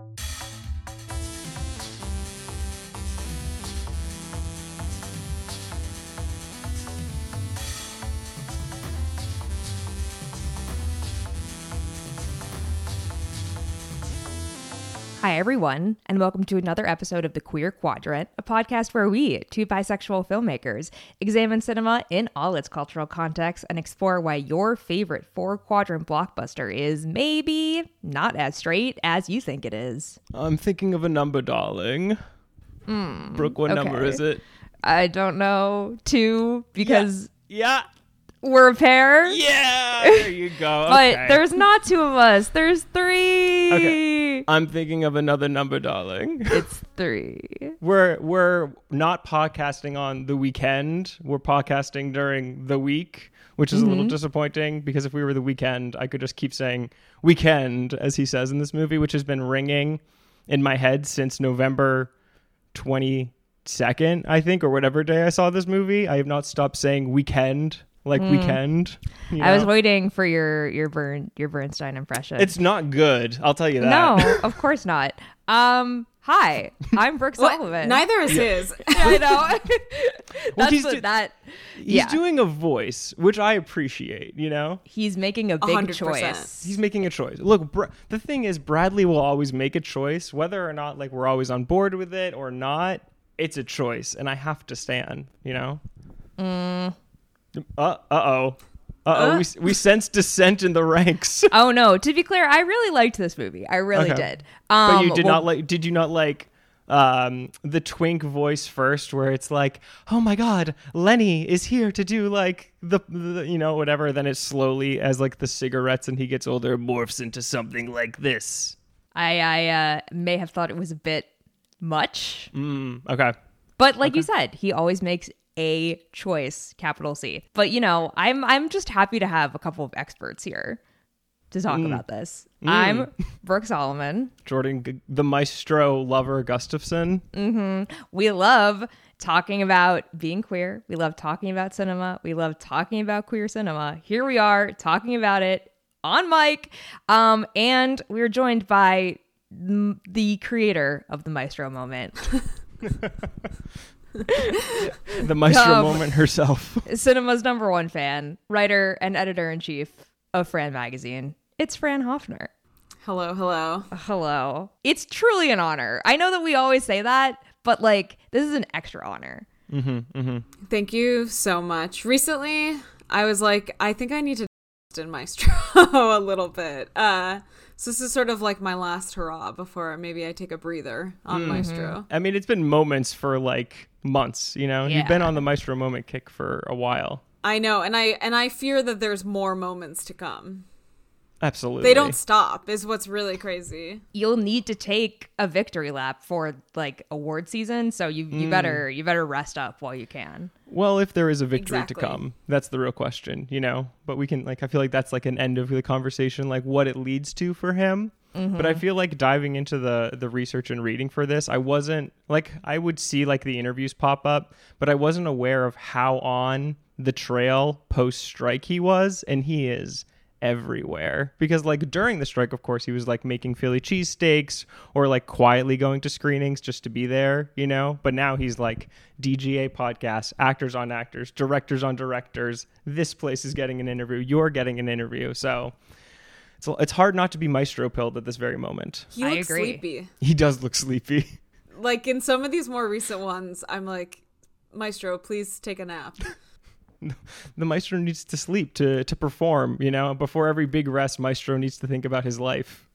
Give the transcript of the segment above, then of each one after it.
you Hi, everyone, and welcome to another episode of The Queer Quadrant, a podcast where we, two bisexual filmmakers, examine cinema in all its cultural contexts and explore why your favorite four quadrant blockbuster is maybe not as straight as you think it is. I'm thinking of a number, darling. Hmm, Brooke, what number is it? I don't know, two, because Yeah. We're a pair. Yeah. There you go. But Okay. there's not two of us, there's three. Okay. I'm thinking of another number, darling. It's three. We're we're not podcasting on the weekend. We're podcasting during the week, which is a little mm-hmm. disappointing because if we were the weekend, I could just keep saying weekend as he says in this movie, which has been ringing in my head since November 22nd, I think, or whatever day I saw this movie. I have not stopped saying weekend like weekend. you I was waiting for your your Bern your Bernstein impression. It's not good. I'll tell you that. No, of course not. Um, hi, I'm Brooke What? Sullivan. Neither is his. I know. That's he's what do- that. He's yeah, doing a voice, which I appreciate, you know? he's making a big 100%. choice. He's making a choice. Look, Br- the thing is, Bradley will always make a choice, whether or not like we're always on board with it or not. It's a choice, and I have to stand. You know. Mm. Uh oh. Uh oh. We we sense dissent in the ranks. Oh no! To be clear, I really liked this movie. I really Okay. did. Um, but you did well, not like. Did you not like? Um, the twink voice first, where it's like, "Oh my God, Lenny is here to do like the, the you know whatever." Then it slowly, as like the cigarettes and he gets older, morphs into something like this. I I uh, may have thought it was a bit much, Mm, okay. but like you said, he always makes a choice, capital C. But you know, I'm I'm just happy to have a couple of experts here to talk about this. I'm Brooke Solomon. Jordan, G- the maestro lover Gustafson. We love talking about being queer. We love talking about cinema. We love talking about queer cinema. Here we are talking about it on mic. Um, and we're joined by mm, the creator of the Maestro moment, the maestro Um, moment herself. cinema's number one fan, writer, and editor in chief of Fran Magazine. It's Fran Hoepfner. hello, hello. Hello. It's truly an honor. I know that we always say that, but like, this is an extra honor. Thank you so much. Recently, I was like, I think I need to in Maestro a little bit. Uh, so this is sort of like my last hurrah before maybe I take a breather on mm-hmm. Maestro. I mean, it's been moments for like months. You know, you've been on the maestro moment kick for a while. I know, and I and I fear that there's more moments to come. Absolutely. They don't stop. Is what's really crazy. you'll need to take a victory lap for like award season so you you better mm. you better rest up while you can Well, if there is a victory Exactly. to come, that's the real question, you know. But we can like I feel like that's like an end of the conversation, like what it leads to for him. Mm-hmm. But I feel like diving into the the research and reading for this, I wasn't like I would see like the interviews pop up, but I wasn't aware of how on the trail post strike he was, and he is everywhere. Because like during the strike of course he was like making philly cheesesteaks or like quietly going to screenings just to be there you know? But now he's like dga podcasts actors on actors directors on directors. This place is getting an interview. You're getting an interview. So it's, it's hard not to be maestro pilled at this very moment. He I looks agree. sleepy. he does look sleepy. Like in some of these more recent ones, I'm like, Maestro, please take a nap. the maestro needs to sleep to to perform you know before every big rest maestro needs to think about his life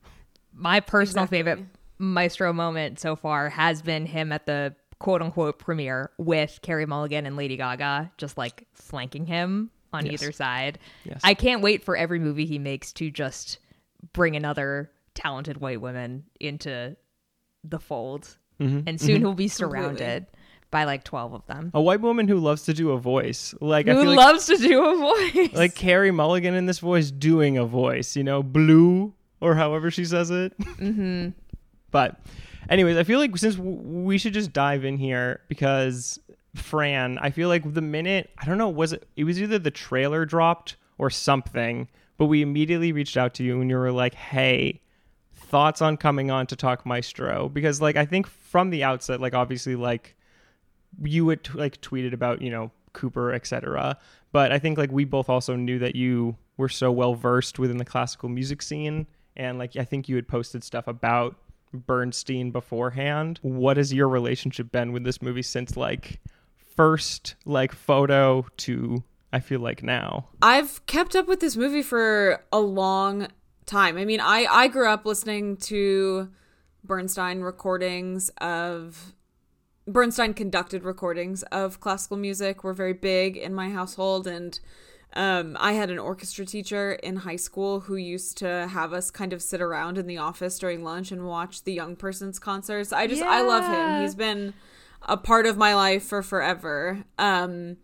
my personal Exactly. favorite maestro moment so far has been him at the quote unquote premiere with Carey Mulligan and Lady Gaga just like flanking him on Yes. either side. Yes. I can't wait for every movie he makes to just bring another talented white woman into the fold. Mm-hmm. And soon he'll be surrounded by like 12 of them. a white woman who loves to do a voice like i Who like loves to do a voice. like Carey Mulligan in this voice doing a voice, you know, blue or however she says it. Mm-hmm. But, anyways, I feel like since w- we should just dive in here because Fran, I feel like the minute I don't know, was it? It was either the trailer dropped or something, but we immediately reached out to you and you were like, "Hey." thoughts on coming on to talk Maestro because like I think from the outset like obviously like you had like tweeted about you know Cooper etc. But I think like we both also knew that you were so well versed within the classical music scene and like I think you had posted stuff about Bernstein beforehand. What has your relationship been with this movie since like first like photo to I feel like now? I've kept up with this movie for a long time. I mean, I I grew up listening to Bernstein recordings of Bernstein conducted recordings of classical music were very big in my household and um, I had an orchestra teacher in high school who used to have us kind of sit around in the office during lunch and watch the young person's concerts. I just I love him. He's been a part of my life for forever. Um,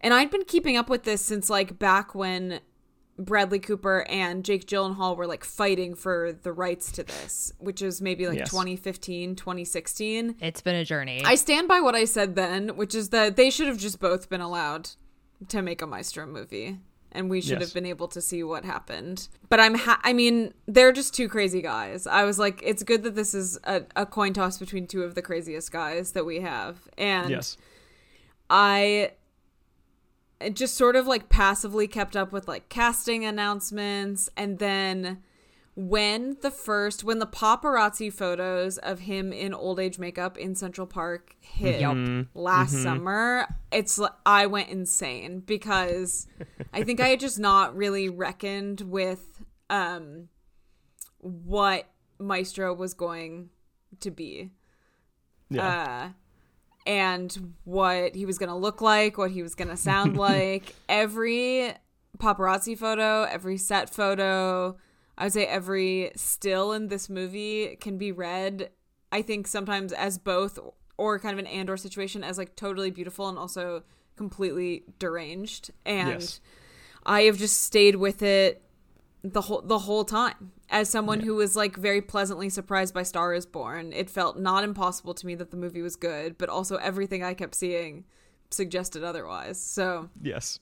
and I'd been keeping up with this since like back when Bradley Cooper and Jake Gyllenhaal were like fighting for the rights to this, which is maybe like Yes. 2015, 2016. It's been a journey. I stand by what I said then, which is that they should have just both been allowed to make a Maestro movie. And we should Yes. have been able to see what happened. But I'm, ha- I mean, they're just two crazy guys. I was like, it's good that this is a, a coin toss between two of the craziest guys that we have. And Yes. I just sort of like passively kept up with like casting announcements. And then when the first when the paparazzi photos of him in old age makeup in Central Park hit last summer it's li- I went insane because I think I had just not really reckoned with um what Maestro was going to be. Yeah. uh, and what he was going to look like, what he was going to sound like. Every paparazzi photo, every set photo, I would say every still in this movie can be read, I think, sometimes as both or kind of an and or situation as like totally beautiful and also completely deranged. And Yes. I have just stayed with it the whole the whole time as someone who was like very pleasantly surprised by Star is Born. It felt not impossible to me that the movie was good, but also everything I kept seeing suggested otherwise. So yes.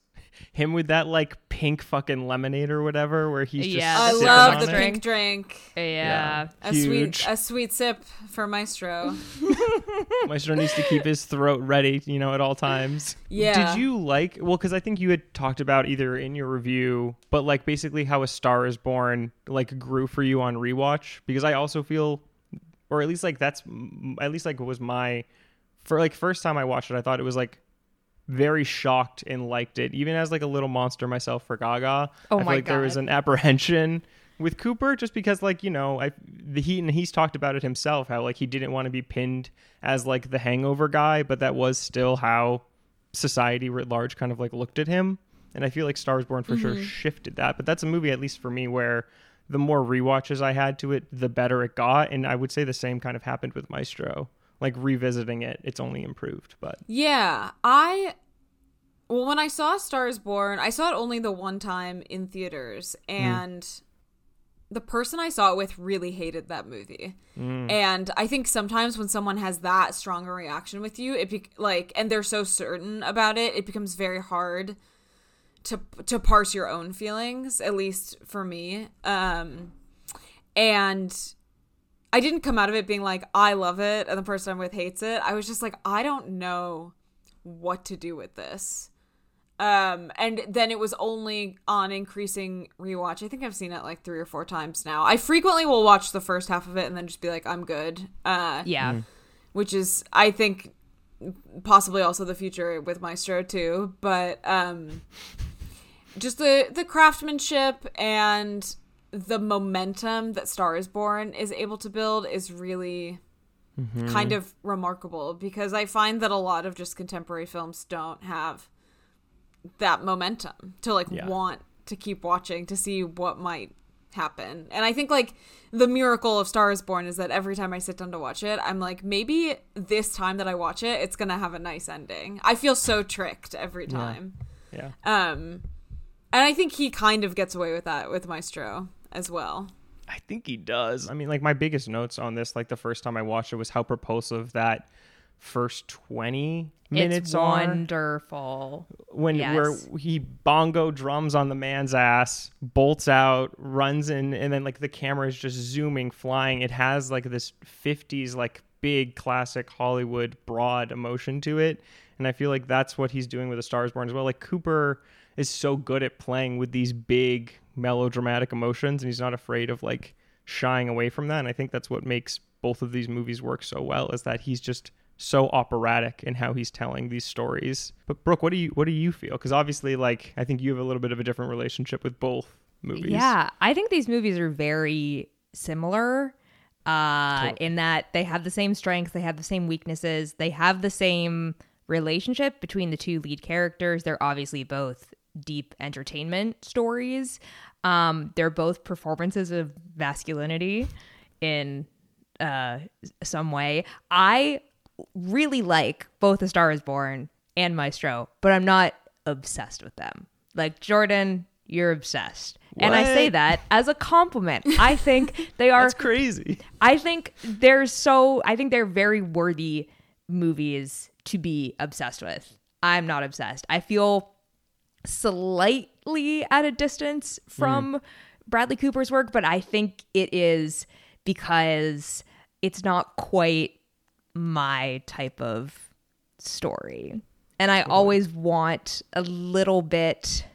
Him with that like pink fucking lemonade or whatever where he's just Yeah, I love the it. pink drink. yeah. A Huge. sweet a sweet sip for Maestro. Maestro needs to keep his throat ready, you know, at all times. Yeah. Did you like? Well, because I think you had talked about either in your review, but like basically how A Star Is Born like grew for you on rewatch. Because I also feel, or at least like that's at least like was my for like first time I watched it, I thought it was like very shocked and liked it, even as like a little monster myself for Gaga. Oh I feel my like there was an apprehension with Cooper just because like you know I the he and he's talked about it himself how like he didn't want to be pinned as like the hangover guy but that was still how society writ large kind of like looked at him. And I feel like Stars Born for sure mm-hmm. shifted that. But that's a movie at least for me where the more rewatches I had to it the better it got. And I would say the same kind of happened with Maestro like revisiting it it's only improved but Yeah, I well when I saw Stars Born, I saw it only the one time in theaters and the person I saw it with really hated that movie. And I think sometimes when someone has that strong a reaction with you, it be- like and they're so certain about it, it becomes very hard to to parse your own feelings, at least for me. Um and I didn't come out of it being like, I love it, and the person I'm with hates it. I was just like, I don't know what to do with this. Um, and then it was only on increasing rewatch. I think I've seen it like three or four times now. I frequently will watch the first half of it and then just be like, I'm good. Uh, Yeah. which is, I think, possibly also the future with Maestro too. But um, just the the craftsmanship and the momentum that Star is Born is able to build is really kind of remarkable because I find that a lot of just contemporary films don't have that momentum to like Yeah. want to keep watching to see what might happen. And I think like the miracle of Star is Born is that every time I sit down to watch it, I'm like maybe this time that I watch it, it's going to have a nice ending. I feel so tricked every time. yeah Um and I think he kind of gets away with that with Maestro as well. I think he does. I mean, like my biggest notes on this, like the first time I watched it, was how propulsive that first 20 minutes it's are wonderful. when Yes. where he bongo drums on the man's ass, bolts out, runs in, and then like the camera is just zooming, flying. It has like this '50s like big classic Hollywood broad emotion to it, and I feel like that's what he's doing with *A Star Is Born* as well. Like Cooper is so good at playing with these big melodramatic emotions, and he's not afraid of like shying away from that. And I think that's what makes both of these movies work so well is that he's just so operatic in how he's telling these stories. But Brooke, what do you what do you feel? Because obviously, like I think you have a little bit of a different relationship with both movies. Yeah, I think these movies are very similar uh, in that they have the same strengths, they have the same weaknesses, they have the same relationship between the two lead characters. They're obviously both deep entertainment stories. Um, they're both performances of masculinity in uh, some way. I really like both A Star Is Born and Maestro, but I'm not obsessed with them. Like Jordan, you're obsessed. And I say that as a compliment. I think they are That's crazy. I think they're so I think they're very worthy movies to be obsessed with. I'm not obsessed. I feel slightly at a distance from Bradley Cooper's work, but I think it is because it's not quite my type of story. And I always want a little bit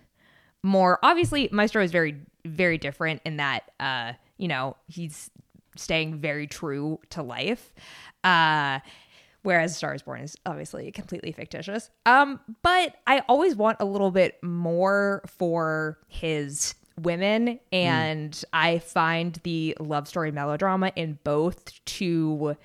more. Obviously maestro is very very different in that uh you know he's staying very true to life. Uh whereas star is born is obviously completely fictitious um but i always want a little bit more for his women and i find the love story melodrama in both to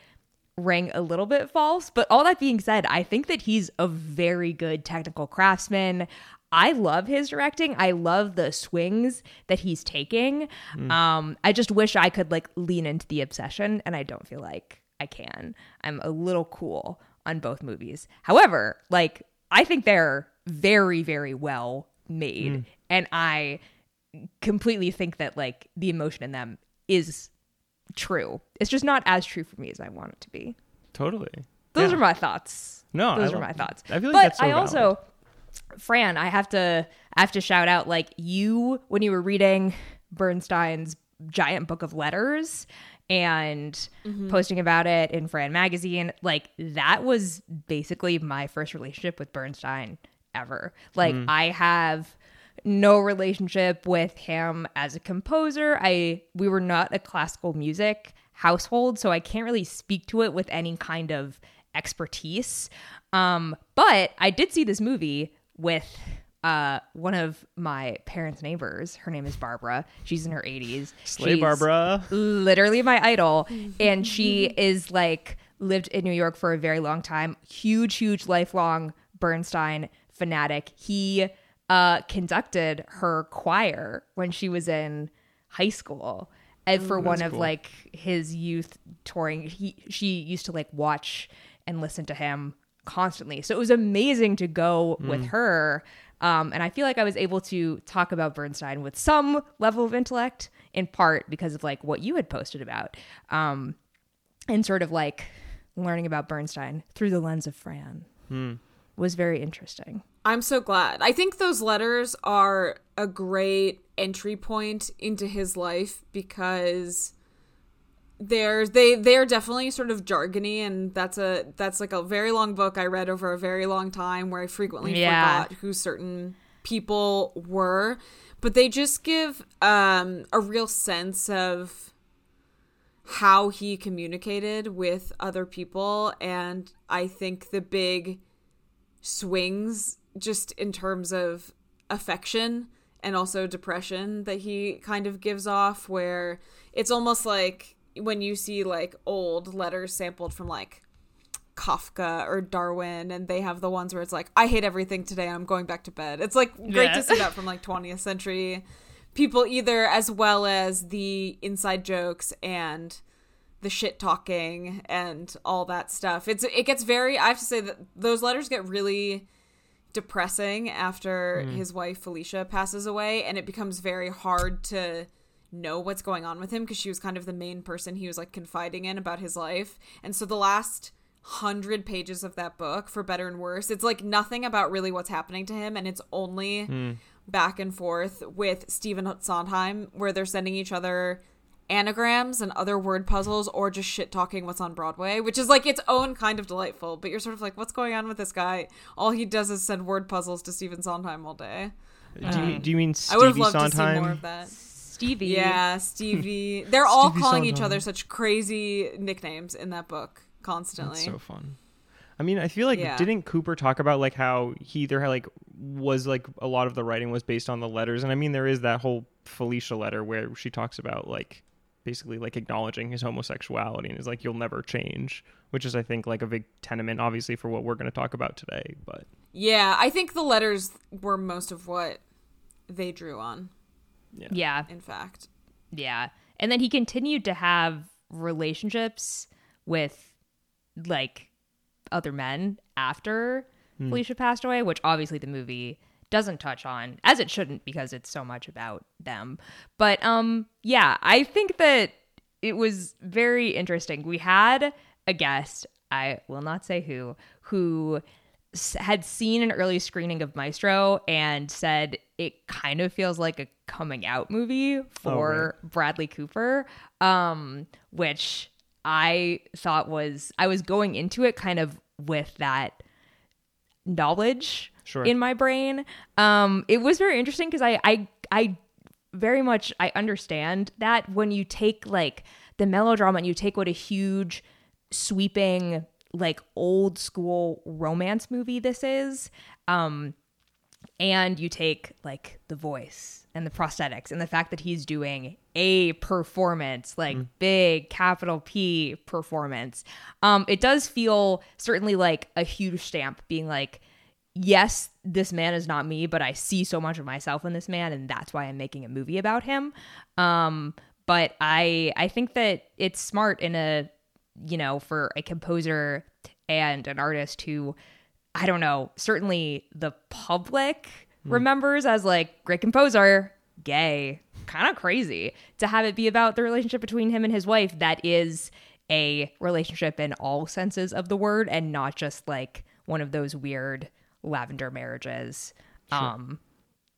ring a little bit false. But all that being said, I think that he's a very good technical craftsman. I love his directing. I love the swings that he's taking. Um, I just wish I could like lean into the obsession, and I don't feel like I can. I'm a little cool on both movies. However, like I think they're very, very well made, mm. and I completely think that like the emotion in them is true. It's just not as true for me as I want it to be. Totally. Those Yeah. are my thoughts. No, I those are my thoughts. I feel like but that's so I valid. also, Fran, I have to, I have to shout out like you when you were reading Bernstein's giant book of letters and posting about it in Fran magazine. Like that was basically my first relationship with Bernstein ever. Like I have no relationship with him as a composer. I we were not a classical music household, so I can't really speak to it with any kind of expertise. Um, but I did see this movie with uh, one of my parents' neighbors. Her name is Barbara. She's in her 80s. Slay She's Barbara. literally my idol and she is like lived in New York for a very long time huge huge lifelong Bernstein fanatic he uh conducted her choir when she was in high school and for one of cool. like his youth touring he she used to like watch and listen to him constantly so it was amazing to go with her um, and I feel like I was able to talk about Bernstein with some level of intellect, in part because of like what you had posted about, um, and sort of like learning about Bernstein through the lens of Fran was very interesting. I'm so glad. I think those letters are a great entry point into his life because they're they they're definitely sort of jargony and that's a that's like a very long book I read over a very long time where I frequently Yeah. forgot who certain people were but they just give um a real sense of how he communicated with other people and I think the big swings just in terms of affection and also depression that he kind of gives off where it's almost like when you see like old letters sampled from like Kafka or Darwin and they have the ones where it's like I hate everything today I'm going back to bed. It's like great Yeah. to see that from like 20th century people either as well as the inside jokes and the shit talking and all that stuff. It's it gets very I have to say that those letters get really depressing after mm. his wife Felicia passes away and it becomes very hard to know what's going on with him because she was kind of the main person he was like confiding in about his life. And so the last hundred pages of that book for better and worse. It's like nothing about really what's happening to him, and it's only Mm. back and forth with Stephen Sondheim, where they're sending each other anagrams and other word puzzles or just shit talking what's on Broadway, which is like its own kind of delightful. But you're sort of like, what's going on with this guy? All he does is send word puzzles to Stephen Sondheim all day. do, you, do you mean I would have Stevie loved to see Sondheim? more of that. Stevie. Yeah, Stevie. They're all Stevie calling each other such crazy nicknames in that book constantly. That's so fun. I mean, I feel like Yeah. didn't Cooper talk about like how he either like was like a lot of the writing was based on the letters, and I mean there is that whole Felicia letter where she talks about like basically like acknowledging his homosexuality and is like you'll never change, which is I think like a big tenement, obviously for what we're going to talk about today. But yeah, I think the letters were most of what they drew on, Yeah. in fact. Yeah. And then he continued to have relationships with like other men after Felicia passed away, which obviously the movie doesn't touch on as it shouldn't because it's so much about them. But um yeah, I think that it was very interesting. We had a guest, I will not say who, who s- had seen an early screening of Maestro and said it kind of feels like a coming out movie for Bradley Cooper, um, which I thought was I was going into it kind of with that knowledge Sure. in my brain. Um, it was very interesting because I, I I very much I understand that when you take like the melodrama and you take what a huge sweeping like old school romance movie this is um and you take like the voice and the prosthetics and the fact that he's doing a performance like big capital p performance um it does feel certainly like a huge stamp being like yes this man is not me but i see so much of myself in this man and that's why i'm making a movie about him. Um but i i think that it's smart in a you know for a composer and an artist who I don't know, certainly the public remembers as like great composer, gay, kind of crazy to have it be about the relationship between him and his wife that is a relationship in all senses of the word and not just like one of those weird lavender marriages. Um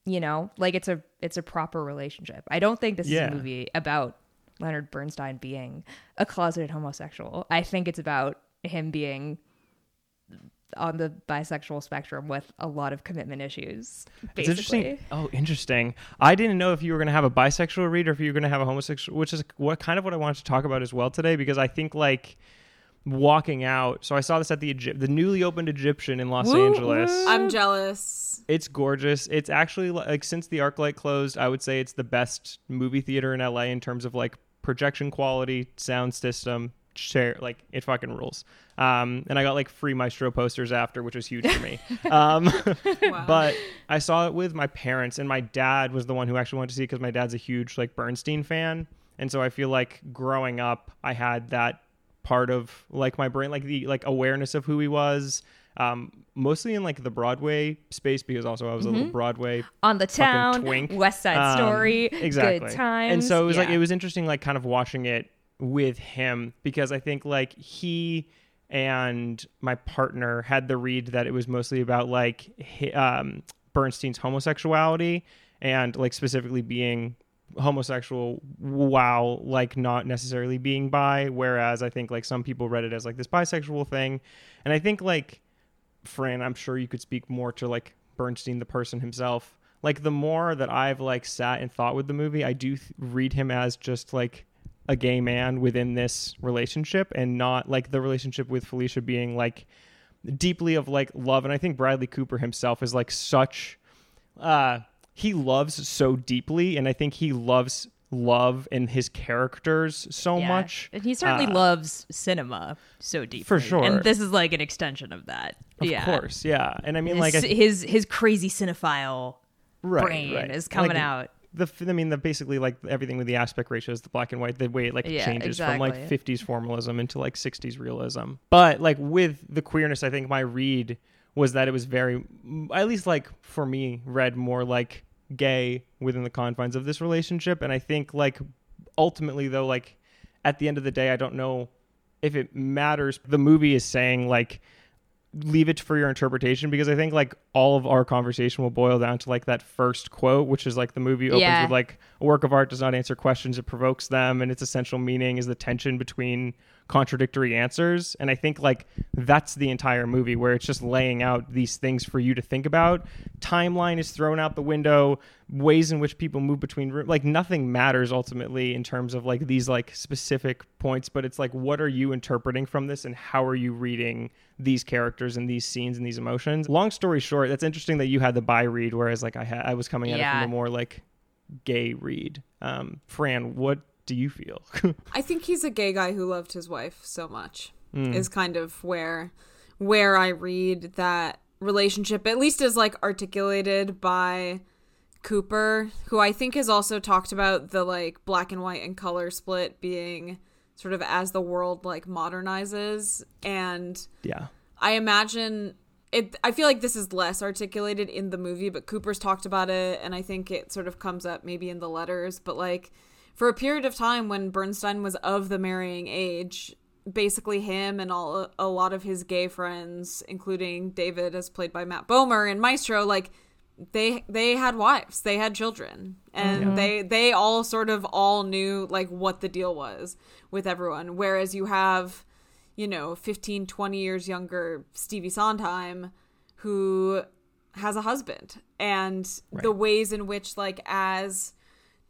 you know, like it's a it's a proper relationship. I don't think this is a movie about Leonard Bernstein being a closeted homosexual. I think it's about him being on the bisexual spectrum with a lot of commitment issues. It's interesting. Oh, interesting. I didn't know if you were going to have a bisexual read or if you were going to have a homosexual, which is what kind of what I wanted to talk about as well today because I think like walking out. So I saw this at the Egypt, the newly opened Egyptian in Los Woo, Angeles. woo. I'm jealous. It's gorgeous. It's actually like since the ArcLight closed, I would say it's the best movie theater in LA in terms of like projection quality, sound system, share like it fucking rules. Um, and I got like free Maestro posters after, which was huge for me. um, Wow. but I saw it with my parents, and my dad was the one who actually wanted to see it because my dad's a huge like Bernstein fan, and so I feel like growing up, I had that part of like my brain, like the like awareness of who he was. Um, mostly in like the Broadway space because also I was a little Broadway on the town, twink. West Side Um, Story, exactly. good times. And so it was like it was interesting, like kind of watching it with him because I think like he and my partner had the read that it was mostly about like um, Bernstein's homosexuality and like specifically being homosexual while like not necessarily being bi whereas i think like some people read it as like this bisexual thing and i think like Fran, I'm sure you could speak more to like Bernstein, the person himself. Like the more that I've like sat and thought with the movie, I do th- read him as just like a gay man within this relationship, and not like the relationship with Felicia being like deeply of like love. And I think Bradley Cooper himself is like such. uh He loves so deeply, and I think he loves love in his characters so Yeah. much. And he certainly Uh, loves cinema so deeply. For sure. And this is like an extension of that. Yeah. Of yeah. course, yeah. And I mean, His, like, his his crazy cinephile right, brain right. is coming Like, out. The I mean, the basically like everything with the aspect ratios, the black and white, the way it like Yeah, changes from like 50s formalism into like 60s realism. But like with the queerness, I think my read was that it was very, at least like for me, read more like gay within the confines of this relationship. And I think like ultimately though, like at the end of the day, I don't know if it matters. The movie is saying like leave it for your interpretation because I think like all of our conversation will boil down to like that first quote, which is like the movie opens Yeah. with like a work of art does not answer questions, it provokes them, and its essential meaning is the tension between contradictory answers. And I think like that's the entire movie where it's just laying out these things for you to think about. Timeline is thrown out the window, ways in which people move between rooms, like nothing matters ultimately in terms of like these like specific points, but it's like what are you interpreting from this and how are you reading these characters and these scenes and these emotions. Long story short, that's interesting that you had the bi read, whereas like I had I was coming at it from a more like gay read. Um, Fran, what do you feel? I think he's a gay guy who loved his wife so much. Mm. Is kind of where where I read that relationship, at least is like articulated by Cooper, who I think has also talked about the like black and white and color split being sort of as the world like modernizes and yeah. I imagine it I feel like this is less articulated in the movie, but Cooper's talked about it and I think it sort of comes up maybe in the letters, but like for a period of time when Bernstein was of the marrying age, basically him and all a lot of his gay friends, including David as played by Matt Bomer and Maestro, like they they had wives, they had children, and mm-hmm. they they all sort of all knew like what the deal was with everyone. Whereas you have, you know, 15, 20 years younger Stevie Sondheim, who has a husband, and the ways in which like as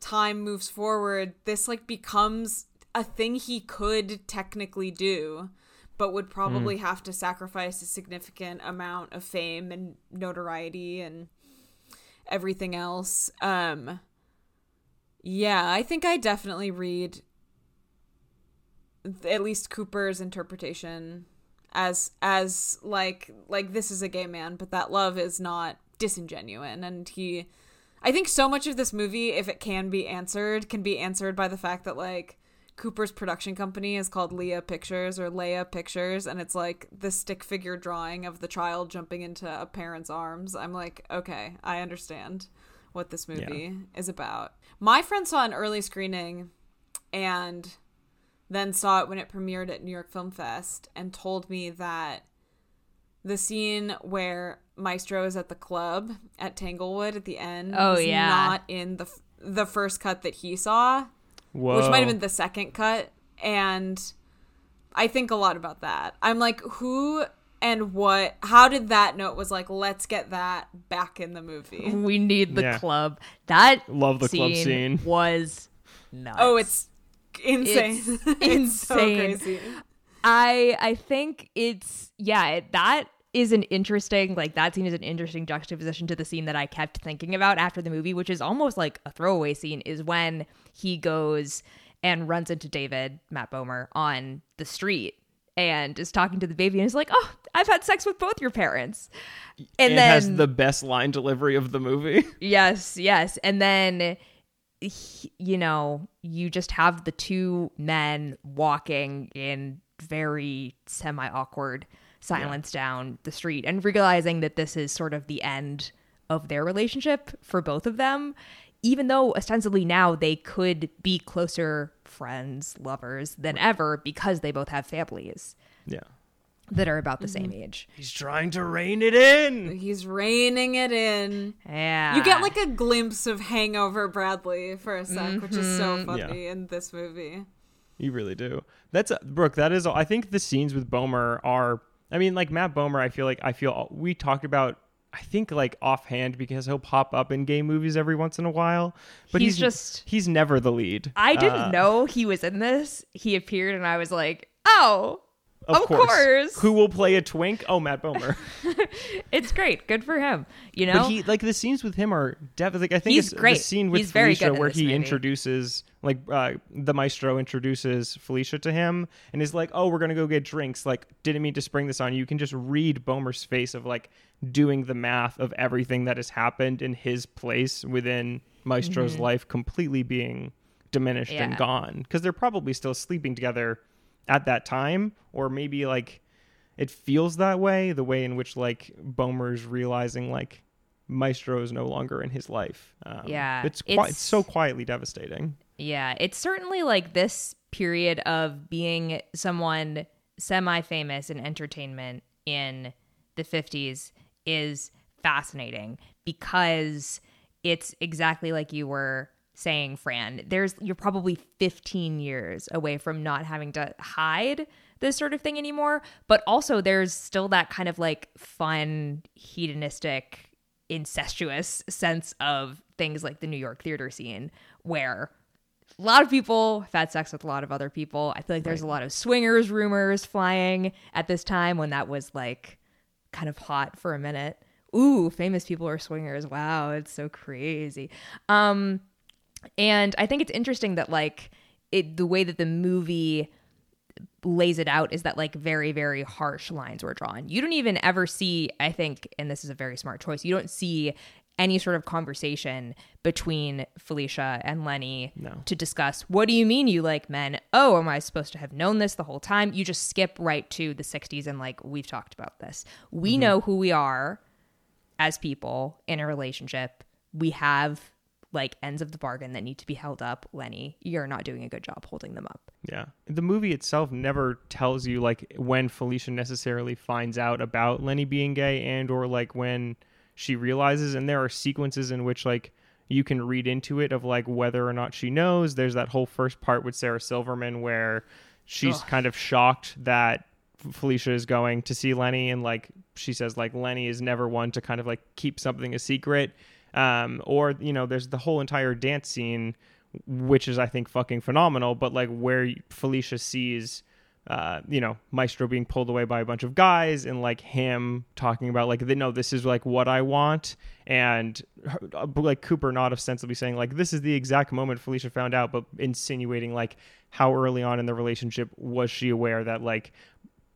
time moves forward, this like becomes a thing he could technically do, but would probably have to sacrifice a significant amount of fame and notoriety and everything else. Um yeah, I think I definitely read at least Cooper's interpretation as as like like this is a gay man, but that love is not disingenuine and he I think so much of this movie, if it can be answered, can be answered by the fact that like Cooper's production company is called Leah Pictures or Leia Pictures, and it's like the stick figure drawing of the child jumping into a parent's arms. I'm like, okay, I understand what this movie is about. My friend saw an early screening and then saw it when it premiered at New York Film Fest and told me that the scene where Maestro is at the club at Tanglewood at the end Oh, was yeah. not in the f- the first cut that he saw, Whoa. which might have been the second cut and I think a lot about that. I'm like who and what how did that note was like let's get that back in the movie. We need the Yeah. club. That Love the club scene. was nuts. Oh, it's insane. It's It's so insane. crazy. I I think it's yeah it, that is an interesting like that scene is an interesting juxtaposition to the scene that I kept thinking about after the movie, which is almost like a throwaway scene. Is when he goes and runs into David Matt Bomer on the street and is talking to the baby and is like, "Oh, I've had sex with both your parents," and it then has the best line delivery of the movie. Yes, yes. And then he- you know, you just have the two men walking in very semi awkward silence down the street and realizing that this is sort of the end of their relationship for both of them. Even though ostensibly now they could be closer friends, lovers than ever because they both have families yeah. that are about the same age. He's trying to rein it in. He's reining it in. Yeah. You get like a glimpse of Hangover Bradley for a sec, which is so Mm-hmm. funny in this movie. You really do. That's Brooke. That is. I think the scenes with Bomer are. I mean, like Matt Bomer. I feel like I feel we talked about. I think like offhand because he'll pop up in gay movies every once in a while, but He's he's, just- he's never the lead. I didn't Uh, know he was in this. He appeared, and I was like, "Oh, Of, Of course. course. Who will play a twink? Oh, Matt Bomer. it's great. Good for him." You know, But he like the scenes with him are definitely. Like, I think He's great. the scene with He's Felicia where he movie. introduces like uh, the maestro introduces Felicia to him and is like, "Oh, we're gonna go get drinks." Like, didn't mean to spring this on you. You can just read Bomer's face of like doing the math of everything that has happened in his place within Maestro's life, completely being diminished and Mm-hmm. Gone because they're probably still sleeping together at that time, or maybe like it feels that way the way in which like Bomer's realizing like Maestro is no longer in his life. Um, Yeah, it's, qui- it's- it's so quietly devastating. yeah, it's certainly like this period of being someone semi famous in entertainment in the 50s is fascinating because it's exactly like you were saying, Fran. There's you're probably 15 years away from not having to hide this sort of thing anymore, but also there's still that kind of like fun, hedonistic, incestuous sense of things like the New York theater scene where a lot of people have had sex with a lot of other people. I feel like there's a lot of swingers rumors flying at this time when that was like kind of hot for a minute. Ooh, famous people are swingers. Wow, it's so crazy. Um and I think it's interesting that like it the way that the movie lays it out is that like very very harsh lines were drawn. You don't even ever see I think and this is a very smart choice. You don't see any sort of conversation between Felicia and Lenny No. to discuss what do you mean you like men? Oh, am I supposed to have known this the whole time? You just skip right to the 60s and like we've talked about this. We mm-hmm. know who we are as people in a relationship. We have like ends of the bargain that need to be held up. Lenny, you're not doing a good job holding them up. Yeah. The movie itself never tells you like when Felicia necessarily finds out about Lenny being gay and or like when she realizes and there are sequences in which like you can read into it of like whether or not she knows. There's that whole first part with Sarah Silverman where she's kind of shocked that Felicia is going to see Lenny and like she says like Lenny is never one to kind of like keep something a secret. Um, or you know, there's the whole entire dance scene, which is I think fucking phenomenal. But like where Felicia sees, uh, you know, Maestro being pulled away by a bunch of guys, and like him talking about like, no, this is like what I want, and uh, like Cooper not ostensibly saying like this is the exact moment Felicia found out, but insinuating like how early on in the relationship was she aware that like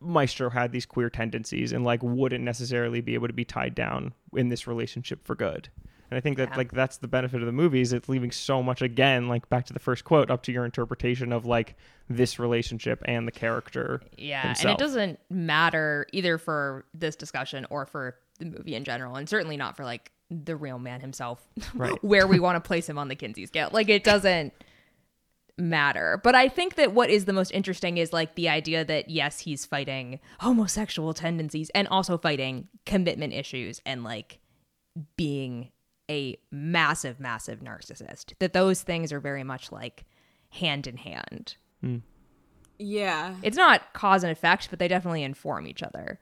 Maestro had these queer tendencies and like wouldn't necessarily be able to be tied down in this relationship for good. And I think that Yeah. like that's the benefit of the movies. it's leaving so much again, like back to the first quote, up to your interpretation of like this relationship and the character. Yeah, and it doesn't matter either for this discussion or for the movie in general, and certainly not for like the real man himself, Right. where we want to place him on the Kinsey scale. Like it doesn't matter. But I think that what is the most interesting is like the idea that yes, he's fighting homosexual tendencies and also fighting commitment issues and like being a massive, massive narcissist. That those things are very much like hand in hand. Hmm. Yeah. It's not cause and effect, but they definitely inform each other.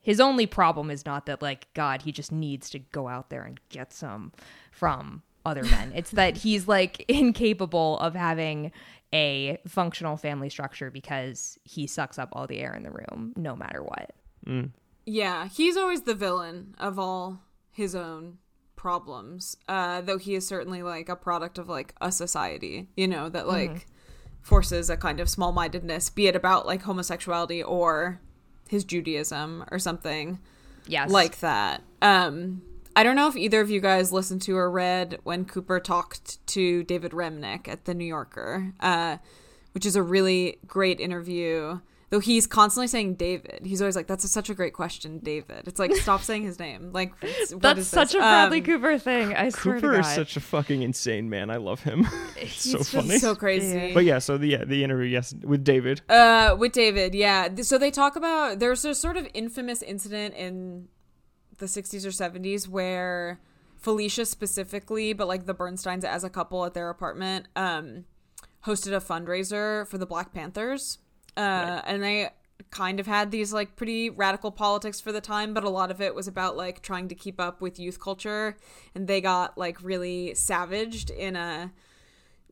His only problem is not that like God, he just needs to go out there and get some from other men. it's that he's like incapable of having a functional family structure because he sucks up all the air in the room no matter what. Hmm. Yeah, he's always the villain of all his own problems. Uh, though he is certainly like a product of like a society, you know, that like forces a kind of small mindedness, be it about like homosexuality or his Judaism or something Yes. like that. Um, I don't know if either of you guys listened to or read when Cooper talked to David Remnick at the New Yorker, uh, which is a really great interview. Though he's constantly saying David, he's always like, "That's a, such a great question, David." It's like, stop saying his name. Like, what That's is such this? a Bradley Um, Cooper thing. I swear Cooper to is such a fucking insane man. I love him. it's so It's funny. so crazy. but yeah, so the yeah, the interview, yes, with David. Uh, with David, yeah. So they talk about there's a sort of infamous incident in the 60s or 70s where Felicia specifically, but like the Bernsteins as a couple at their apartment, um, hosted a fundraiser for the Black Panthers. Uh, and they kind of had these like pretty radical politics for the time, but a lot of it was about like trying to keep up with youth culture. And they got like really savaged in a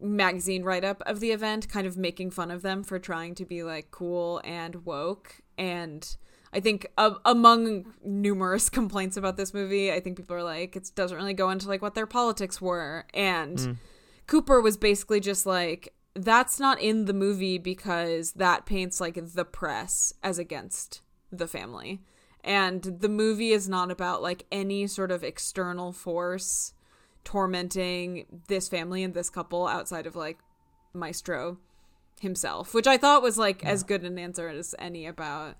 magazine write up of the event, kind of making fun of them for trying to be like cool and woke. And I think uh, among numerous complaints about this movie, I think people are like, it doesn't really go into like what their politics were. And Cooper was basically just like, that's not in the movie because that paints like the press as against the family. And the movie is not about like any sort of external force tormenting this family and this couple outside of like Maestro himself, which I thought was like as good an answer as any about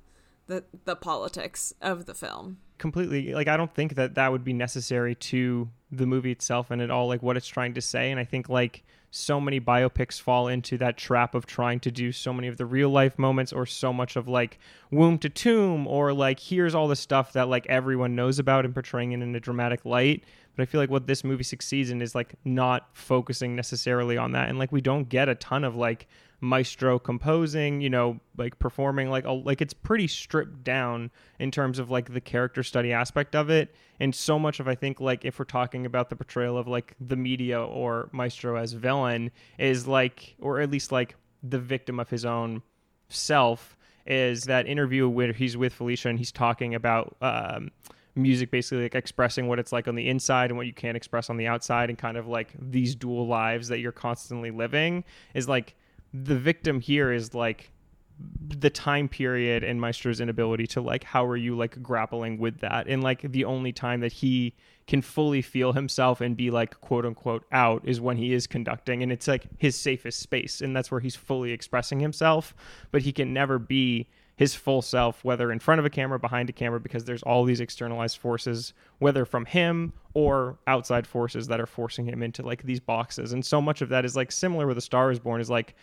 the the politics of the film. completely like i don't think that that would be necessary to the movie itself and at all like what it's trying to say and i think like so many biopics fall into that trap of trying to do so many of the real life moments or so much of like womb to tomb or like here's all the stuff that like everyone knows about and portraying it in a dramatic light but i feel like what this movie succeeds in is like not focusing necessarily on that. And like we don't get a ton of like maestro composing you know like performing like a, like it's pretty stripped down in terms of like the character study aspect of it. And so much of i think like if we're talking about the portrayal of like the media or maestro as villain is like or at least like the victim of his own self is that interview where he's with felicia and he's talking about um music basically like expressing what it's like on the inside and what you can't express on the outside and kind of like these dual lives that you're constantly living is like the victim here is like the time period and Maestro's inability to like how are you like grappling with that? And like the only time that he can fully feel himself and be like quote unquote out is when he is conducting and it's like his safest space and that's where he's fully expressing himself but he can never be his full self whether in front of a camera behind a camera because there's all these externalized forces whether from him or outside forces that are forcing him into like these boxes. And so much of that is like similar with a star is born is like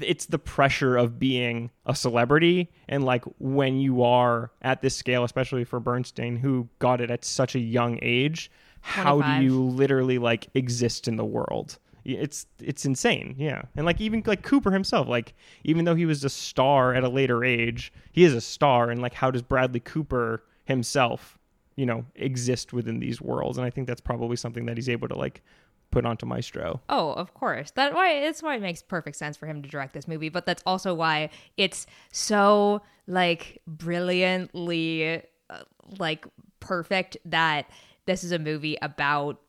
it's the pressure of being a celebrity. And like when you are at this scale especially for Bernstein who got it at such a young age how 25. do you literally like exist in the world it's it's insane yeah. And like even like Cooper himself like even though he was a star at a later age he is a star and like how does Bradley Cooper himself you know exist within these worlds? And I think that's probably something that he's able to like put onto Maestro. Oh, of course. That why it's why it makes perfect sense for him to direct this movie, but that's also why it's so like brilliantly uh, like perfect that this is a movie about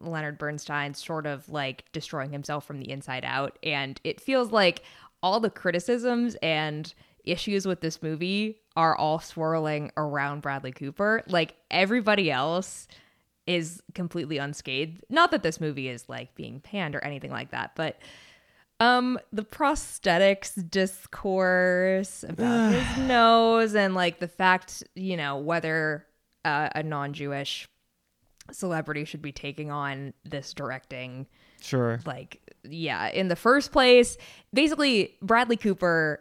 Leonard Bernstein sort of like destroying himself from the inside out and it feels like all the criticisms and issues with this movie are all swirling around Bradley Cooper. Like everybody else is completely unscathed. Not that this movie is like being panned or anything like that, but um the prosthetics discourse about his nose and like the fact, you know, whether uh, a non-Jewish celebrity should be taking on this directing sure. like yeah in the first place. Basically bradley cooper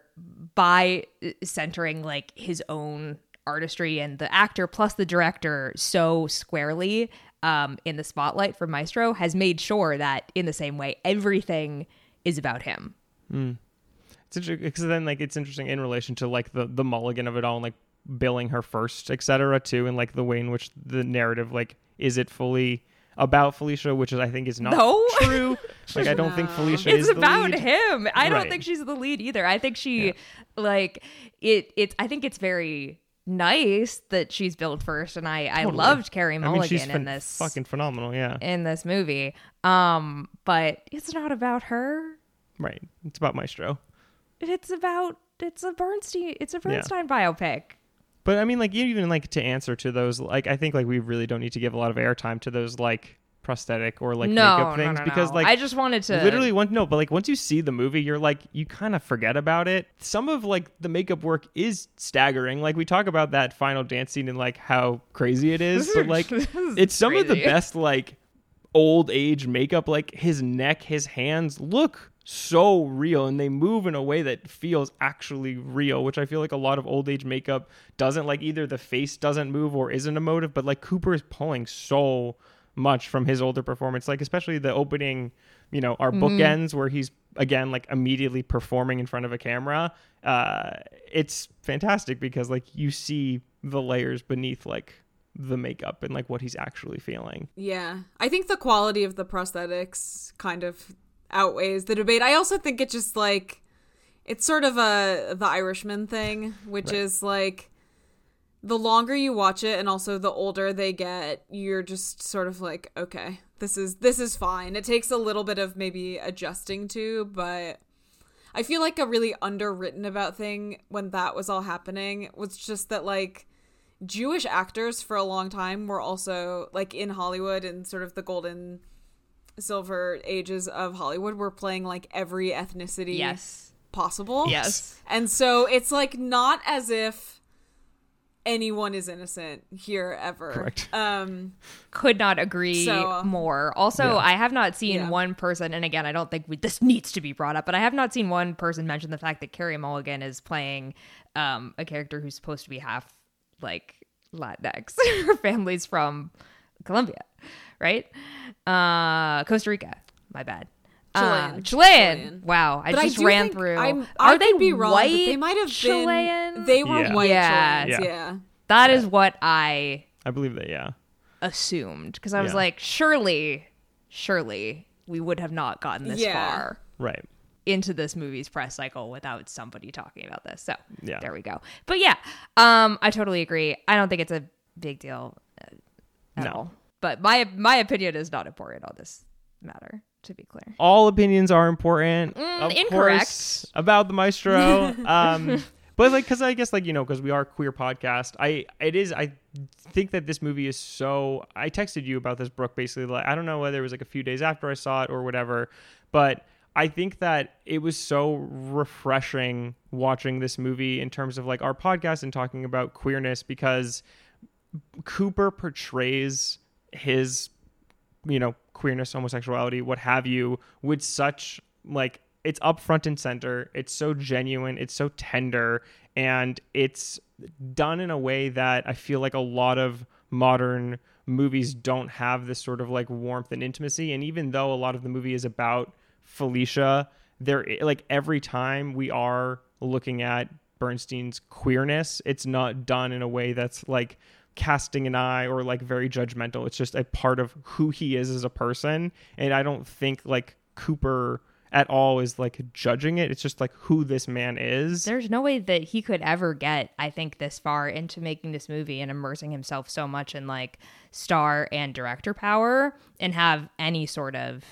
by centering like his own artistry and the actor plus the director so squarely um, in the spotlight for maestro has made sure that in the same way everything is about him. It's interesting because then like it's interesting in relation to like the the mulligan of it all and like billing her first, etc. Too, and like the way in which the narrative like is it fully about Felicia, which is I think is not No. true. Like I don't think Felicia it's is the about lead. him i don't think she's the lead either i think she like it it's i think it's very nice that she's billed first and i i loved Carey I mulligan mean, she's in this fucking phenomenal. Yeah, in this movie um but it's not about her right. It's about Maestro. it's about it's a bernstein it's a bernstein biopic But I mean, like you even like to answer to those, like I think like we really don't need to give a lot of airtime to those like prosthetic or like no, makeup no, things no, because like I just wanted to literally one no but like once you see the movie you're like you kind of forget about it. Some of like the makeup work is staggering. Like we talk about that final dance scene and like how crazy it is but like is it's some of the best like old age makeup. Like his neck his hands look so real and they move in a way that feels actually real which i feel like a lot of old age makeup doesn't. Like either the face doesn't move or isn't emotive but like cooper is pulling so much from his older performance like especially the opening you know our bookends where he's again like immediately performing in front of a camera. Uh it's fantastic because like you see the layers beneath like the makeup and like what he's actually feeling. Yeah. I think the quality of the prosthetics kind of outweighs the debate. I also think it just like it's sort of a the Irishman thing, which Right. is like the longer you watch it and also the older they get, you're just sort of like, okay, this is this is fine. It takes a little bit of maybe adjusting to, but I feel like a really underwritten about thing when that was all happening was just that like Jewish actors for a long time were also like in Hollywood and sort of the golden silver ages of Hollywood were playing like every ethnicity yes possible. yes And so it's like not as if anyone is innocent here ever. Correct. Um, Could not agree So- more. Also, Yeah. I have not seen Yeah. one person, and again, I don't think we, this needs to be brought up, but I have not seen one person mention the fact that Carey Mulligan is playing um, a character who's supposed to be half like Latinx. Her family's from Colombia, right? Uh, Costa Rica. My bad. Uh, Chilean. Chilean. Chilean. Wow, I but just do ran through. I'm, Are they be wrong, white? They might have Chilean. been. They were Yeah. white Yeah. Chileans. Yeah. Yeah. that is what I I believe that. Yeah. assumed because I was Yeah. like, surely, surely we would have not gotten this Yeah. far Right. into this movie's press cycle without somebody talking about this. So Yeah. there we go. But yeah, um, I totally agree. I don't think it's a big deal uh, at No. all. But my my opinion is not important on this matter. To be clear. all opinions are important. Mm, of incorrect. course, about the maestro. um, but like, because I guess like you know, because we are a queer podcast, I it is. I think that this movie is so. I texted you about this, Brooke. Basically, like I don't know whether it was like a few days after I saw it or whatever, but. I think that it was so refreshing watching this movie in terms of like our podcast and talking about queerness because Cooper portrays his you know queerness homosexuality what have you with such like it's up front and center. It's so genuine. It's so tender. And it's done in a way that i feel like a lot of modern movies don't have this sort of like warmth and intimacy. And even though a lot of the movie is about felicia there like every time we are looking at bernstein's queerness it's not done in a way that's like casting an eye or like very judgmental. It's just a part of who he is as a person. And I don't think like Cooper at all is like judging it. It's just like who this man is. There's no way that he could ever get, I think, this far into making this movie and immersing himself so much in like star and director power and have any sort of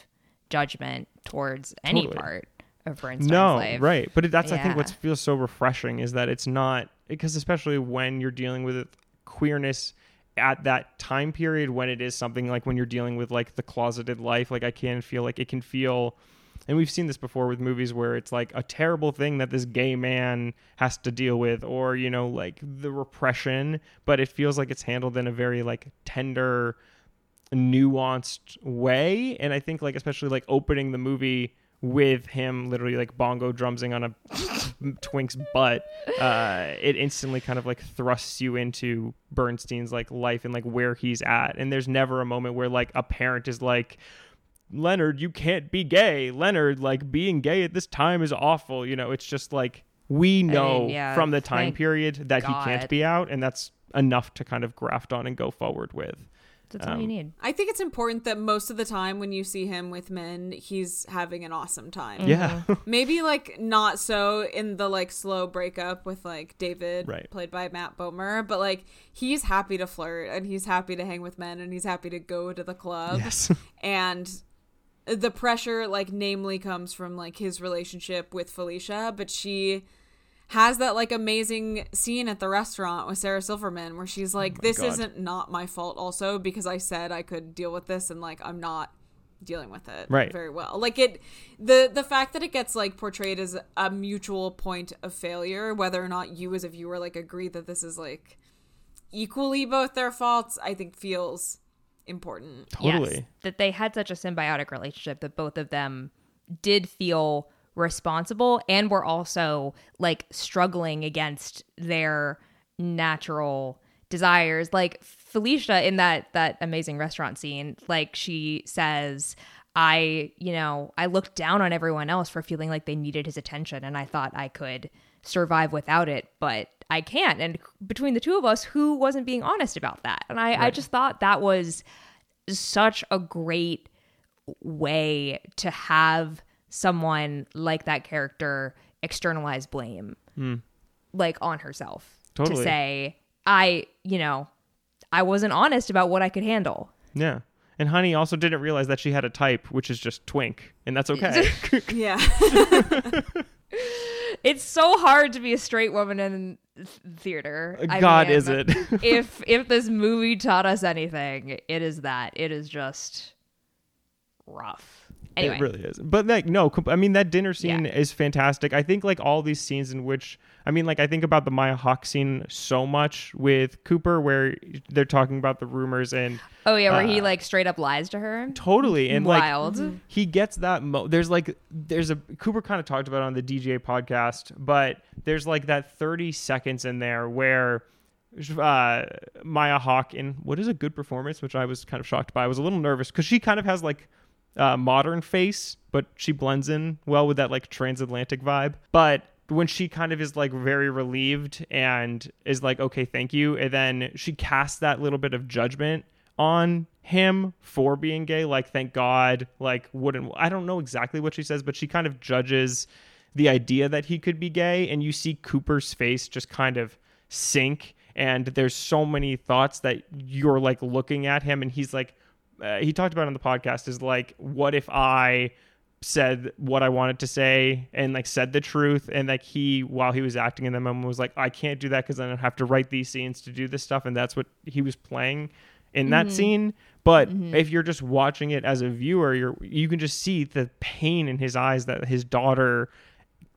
judgment towards any Totally. part of Bernstein's no, life. right. But it, that's I think what feels so refreshing is that it's not because especially when you're dealing with queerness at that time period when it is something like when you're dealing with like the closeted life. Like I can feel like it can feel and we've seen this before with movies where it's like a terrible thing that this gay man has to deal with or you know like the repression but it feels like it's handled in a very like tender nuanced way. And i think like especially like opening the movie with him literally like bongo drumsing on a twink's butt uh it instantly kind of like thrusts you into bernstein's like life and like where he's at. And there's never a moment where like a parent is like leonard you can't be gay. Leonard like being gay at this time is awful. You know it's just like we know yeah, from the time period that he can't be out and that's enough to kind of graft on and go forward with That's all you Um, need. I think it's important that most of the time when you see him with men, he's having an awesome time. yeah Maybe like not so in the like slow breakup with like David, Right. played by Matt Bomer, but like he's happy to flirt and he's happy to hang with men and he's happy to go to the club. yes And the pressure, like, namely comes from like his relationship with Felicia, but she has that like amazing scene at the restaurant with Sarah Silverman where she's oh like, This God. isn't not my fault, also, because I said I could deal with this and like I'm not dealing with it Right. very well like it the the fact that it gets like portrayed as a mutual point of failure whether or not you as a viewer like agree that this is like equally both their faults i think feels important totally Yes, that they had such a symbiotic relationship that both of them did feel responsible and were also like struggling against their natural desires. Like Felicia in that that amazing restaurant scene like she says I you know I looked down on everyone else for feeling like they needed his attention and I thought I could survive without it but I can't. And between the two of us who wasn't being honest about that? And I I just thought that was such a great way to have someone like that character externalize blame hmm. like on herself Totally. to say i you know i wasn't honest about what i could handle Yeah. And Honey also didn't realize that she had a type, which is just twink, and that's okay. yeah it's so hard to be a straight woman in th- theater I God, mean, is it? if if this movie taught us anything it is that it is just rough Anyway. It really is. But like no, comp- I mean that dinner scene Yeah. is fantastic. I think like all these scenes in which I mean like I think about the Maya Hawke scene so much with Cooper where they're talking about the rumors and Oh yeah, where he Uh, like straight up lies to her. totally and Wild. like he gets that mo- there's like there's a Cooper kind of talked about it on the DJ podcast, but there's like that 30 seconds in there where uh Maya Hawke in what is a good performance, which I was kind of shocked by. I was a little nervous because she kind of has like uh, modern face, but she blends in well with that like transatlantic vibe. But when she kind of is like very relieved and is like, okay, thank you, and then she casts that little bit of judgment on him for being gay, like, thank God, like, wouldn't I don't know exactly what she says, but she kind of judges the idea that he could be gay, and you see Cooper's face just kind of sink and there's so many thoughts that you're like looking at him and he's like uh, he talked about on the podcast is like what if i said what i wanted to say and like said the truth and like he while he was acting in the moment was like i can't do that because then i have to write these scenes to do this stuff and that's what he was playing in that scene. But if you're just watching it as a viewer you're you can just see the pain in his eyes that his daughter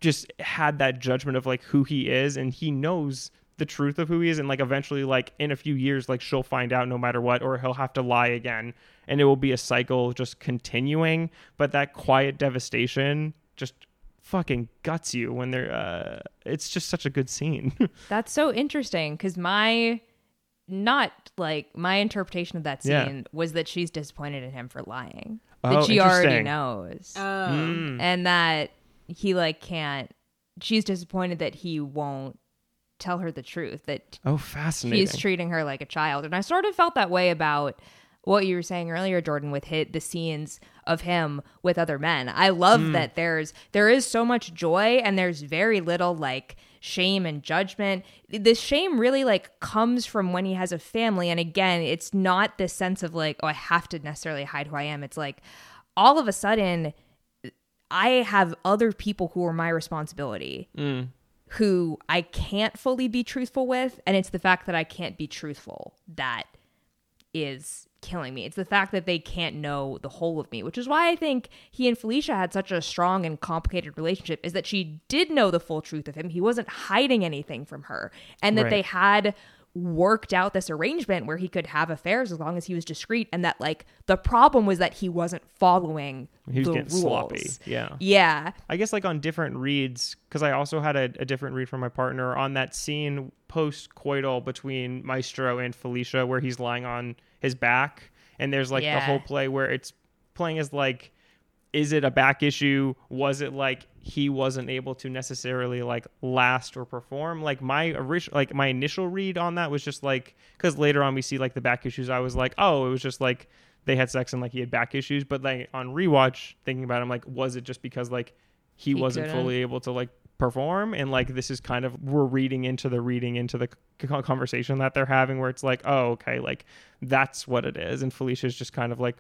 just had that judgment of like who he is and he knows the truth of who he is and like eventually like in a few years like she'll find out no matter what or he'll have to lie again and it will be a cycle just continuing but that quiet devastation just fucking guts you when they're uh it's just such a good scene That's so interesting because my not like my interpretation of that scene Yeah. was that she's disappointed in him for lying. Oh, that she already knows. Oh. Mm. and that he like can't she's disappointed that he won't tell her the truth that oh fascinating. he's treating her like a child. And i sort of felt that way about what you were saying earlier jordan with hit the scenes of him with other men. I love Hmm. that there's there is so much joy and there's very little like shame and judgment. This shame really like comes from when he has a family. And again it's not this sense of like oh i have to necessarily hide who i am. It's like all of a sudden I have other people who are my responsibility who I can't fully be truthful with. And it's the fact that I can't be truthful that is killing me. It's the fact that they can't know the whole of me, which is why I think he and Felicia had such a strong and complicated relationship is that she did know the full truth of him. He wasn't hiding anything from her. And that Right. they had worked out this arrangement where he could have affairs as long as he was discreet and that like the problem was that he wasn't following he was the getting rules. sloppy yeah Yeah. I guess like on different reads, because I also had a, a different read from my partner on that scene post coital between Maestro and Felicia, where he's lying on his back, and there's like the whole play where it's playing as like, is it a back issue? Was it like he wasn't able to necessarily like last or perform? Like my original, like my initial read on that was just like, because later on we see like the back issues. I was like, oh, it was just like they had sex and like he had back issues. But like on rewatch, thinking about, it, I'm like, was it just because like he, He wasn't couldn't. fully able to like perform and like this is kind of we're reading into the reading into the conversation that they're having where it's like oh okay like that's what it is and felicia's just kind of like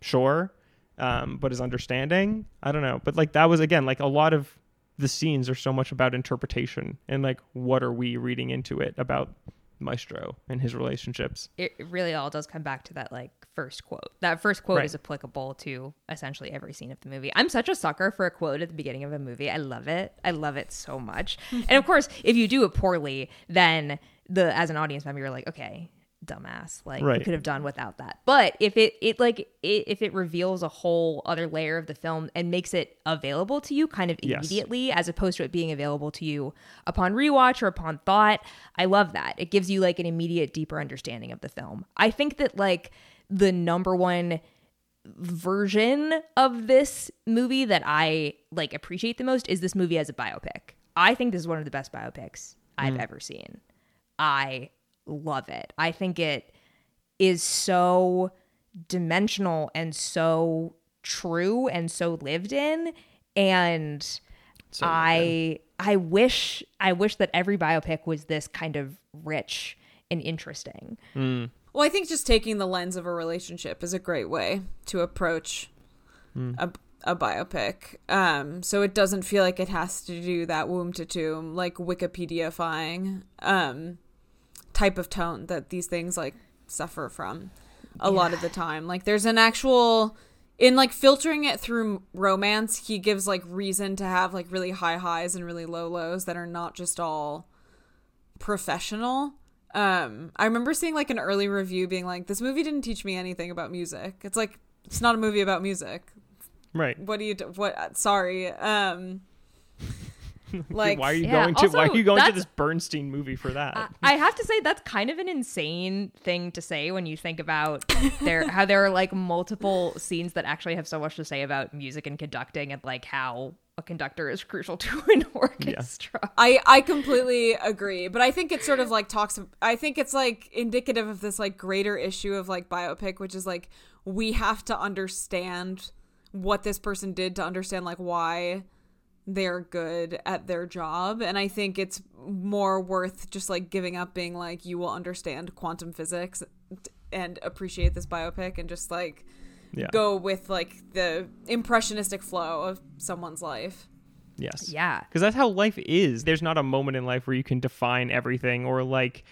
sure um but is understanding i don't know but like that was again like a lot of the scenes are so much about interpretation and like what are we reading into it about maestro and his relationships it it really all does come back to that like first quote. That first quote Right. is applicable to essentially every scene of the movie. I'm such a sucker for a quote at the beginning of a movie. I love it. I love it so much. and of course, if you do it poorly, then the as an audience member, you're like, okay, dumbass. Like you could have done without that. But if it it like it, if it reveals a whole other layer of the film and makes it available to you kind of Yes. immediately as opposed to it being available to you upon rewatch or upon thought, I love that. It gives you like an immediate deeper understanding of the film. I think that like the number one version of this movie that I like appreciate the most is this movie as a biopic. I think this is one of the best biopics I've mm. ever seen. I love it. I think it is so dimensional and so true and so lived in and So I I wish I wish that every biopic was this kind of rich and interesting. Well, I think just taking the lens of a relationship is a great way to approach a, a biopic. Um, so it doesn't feel like it has to do that womb to tomb, like Wikipedia-fying um, type of tone that these things like suffer from a lot of the time. Like there's an actual in like filtering it through romance, he gives like reason to have like really high highs and really low lows that are not just all professional. Um, I remember seeing like an early review being like, "This movie didn't teach me anything about music." It's like it's not a movie about music. Right. What do you do? What? Sorry. Um, like why are you Yeah, going to why are you going to this Bernstein movie for that? I- I have to say that's kind of an insane thing to say when you think about there how there are like multiple scenes that actually have so much to say about music and conducting and like how a conductor is crucial to an orchestra. I I completely agree, but I think it's sort of like talks. I think it's like indicative of this like greater issue of like biopic, which is like we have to understand what this person did to understand like why they're good at their job, and I think it's more worth just like giving up being like you will understand quantum physics and appreciate this biopic and just like yeah. go with like the impressionistic flow of someone's life. Yes. Yeah. Because that's how life is. There's not a moment in life where you can define everything or like,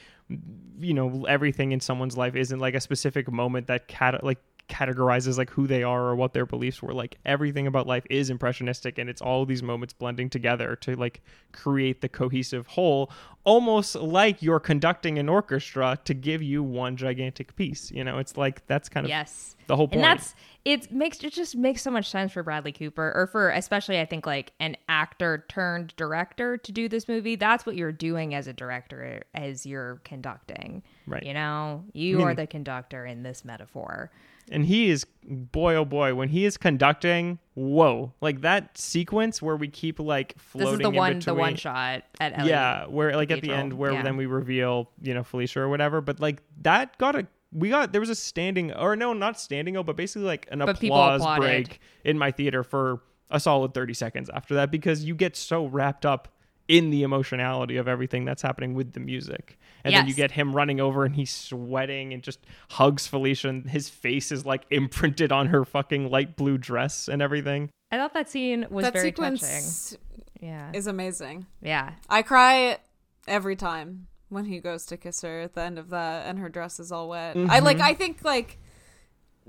you know, everything in someone's life isn't like a specific moment that cat like categorizes like who they are or what their beliefs were. Like everything about life is impressionistic and it's all these moments blending together to like create the cohesive whole, almost like you're conducting an orchestra to give you one gigantic piece. You know, it's like that's kind of Yes. the whole point. And that's it makes it just makes so much sense for Bradley Cooper or for especially I think like an actor turned director to do this movie. That's what you're doing as a director as you're conducting. Right. You know, you are the conductor in this metaphor. And he is boy oh boy when he is conducting whoa like that sequence where we keep like floating This is the one the one shot at Elliot. yeah where like at the end where yeah. then we reveal you know felicia or whatever but like that got a we got there was a standing or no not standing oh but basically like an But applause break in my theater for a solid 30 seconds after that because you get so wrapped up in the emotionality of everything that's happening with the music and then you get him running over and he's sweating and just hugs felicia and his face is like imprinted on her fucking light blue dress and everything I thought that scene was that very sequence touching. Yeah. is amazing. yeah. I cry every time when he goes to kiss her at the end of that and her dress is all wet. I like mm-hmm. I think like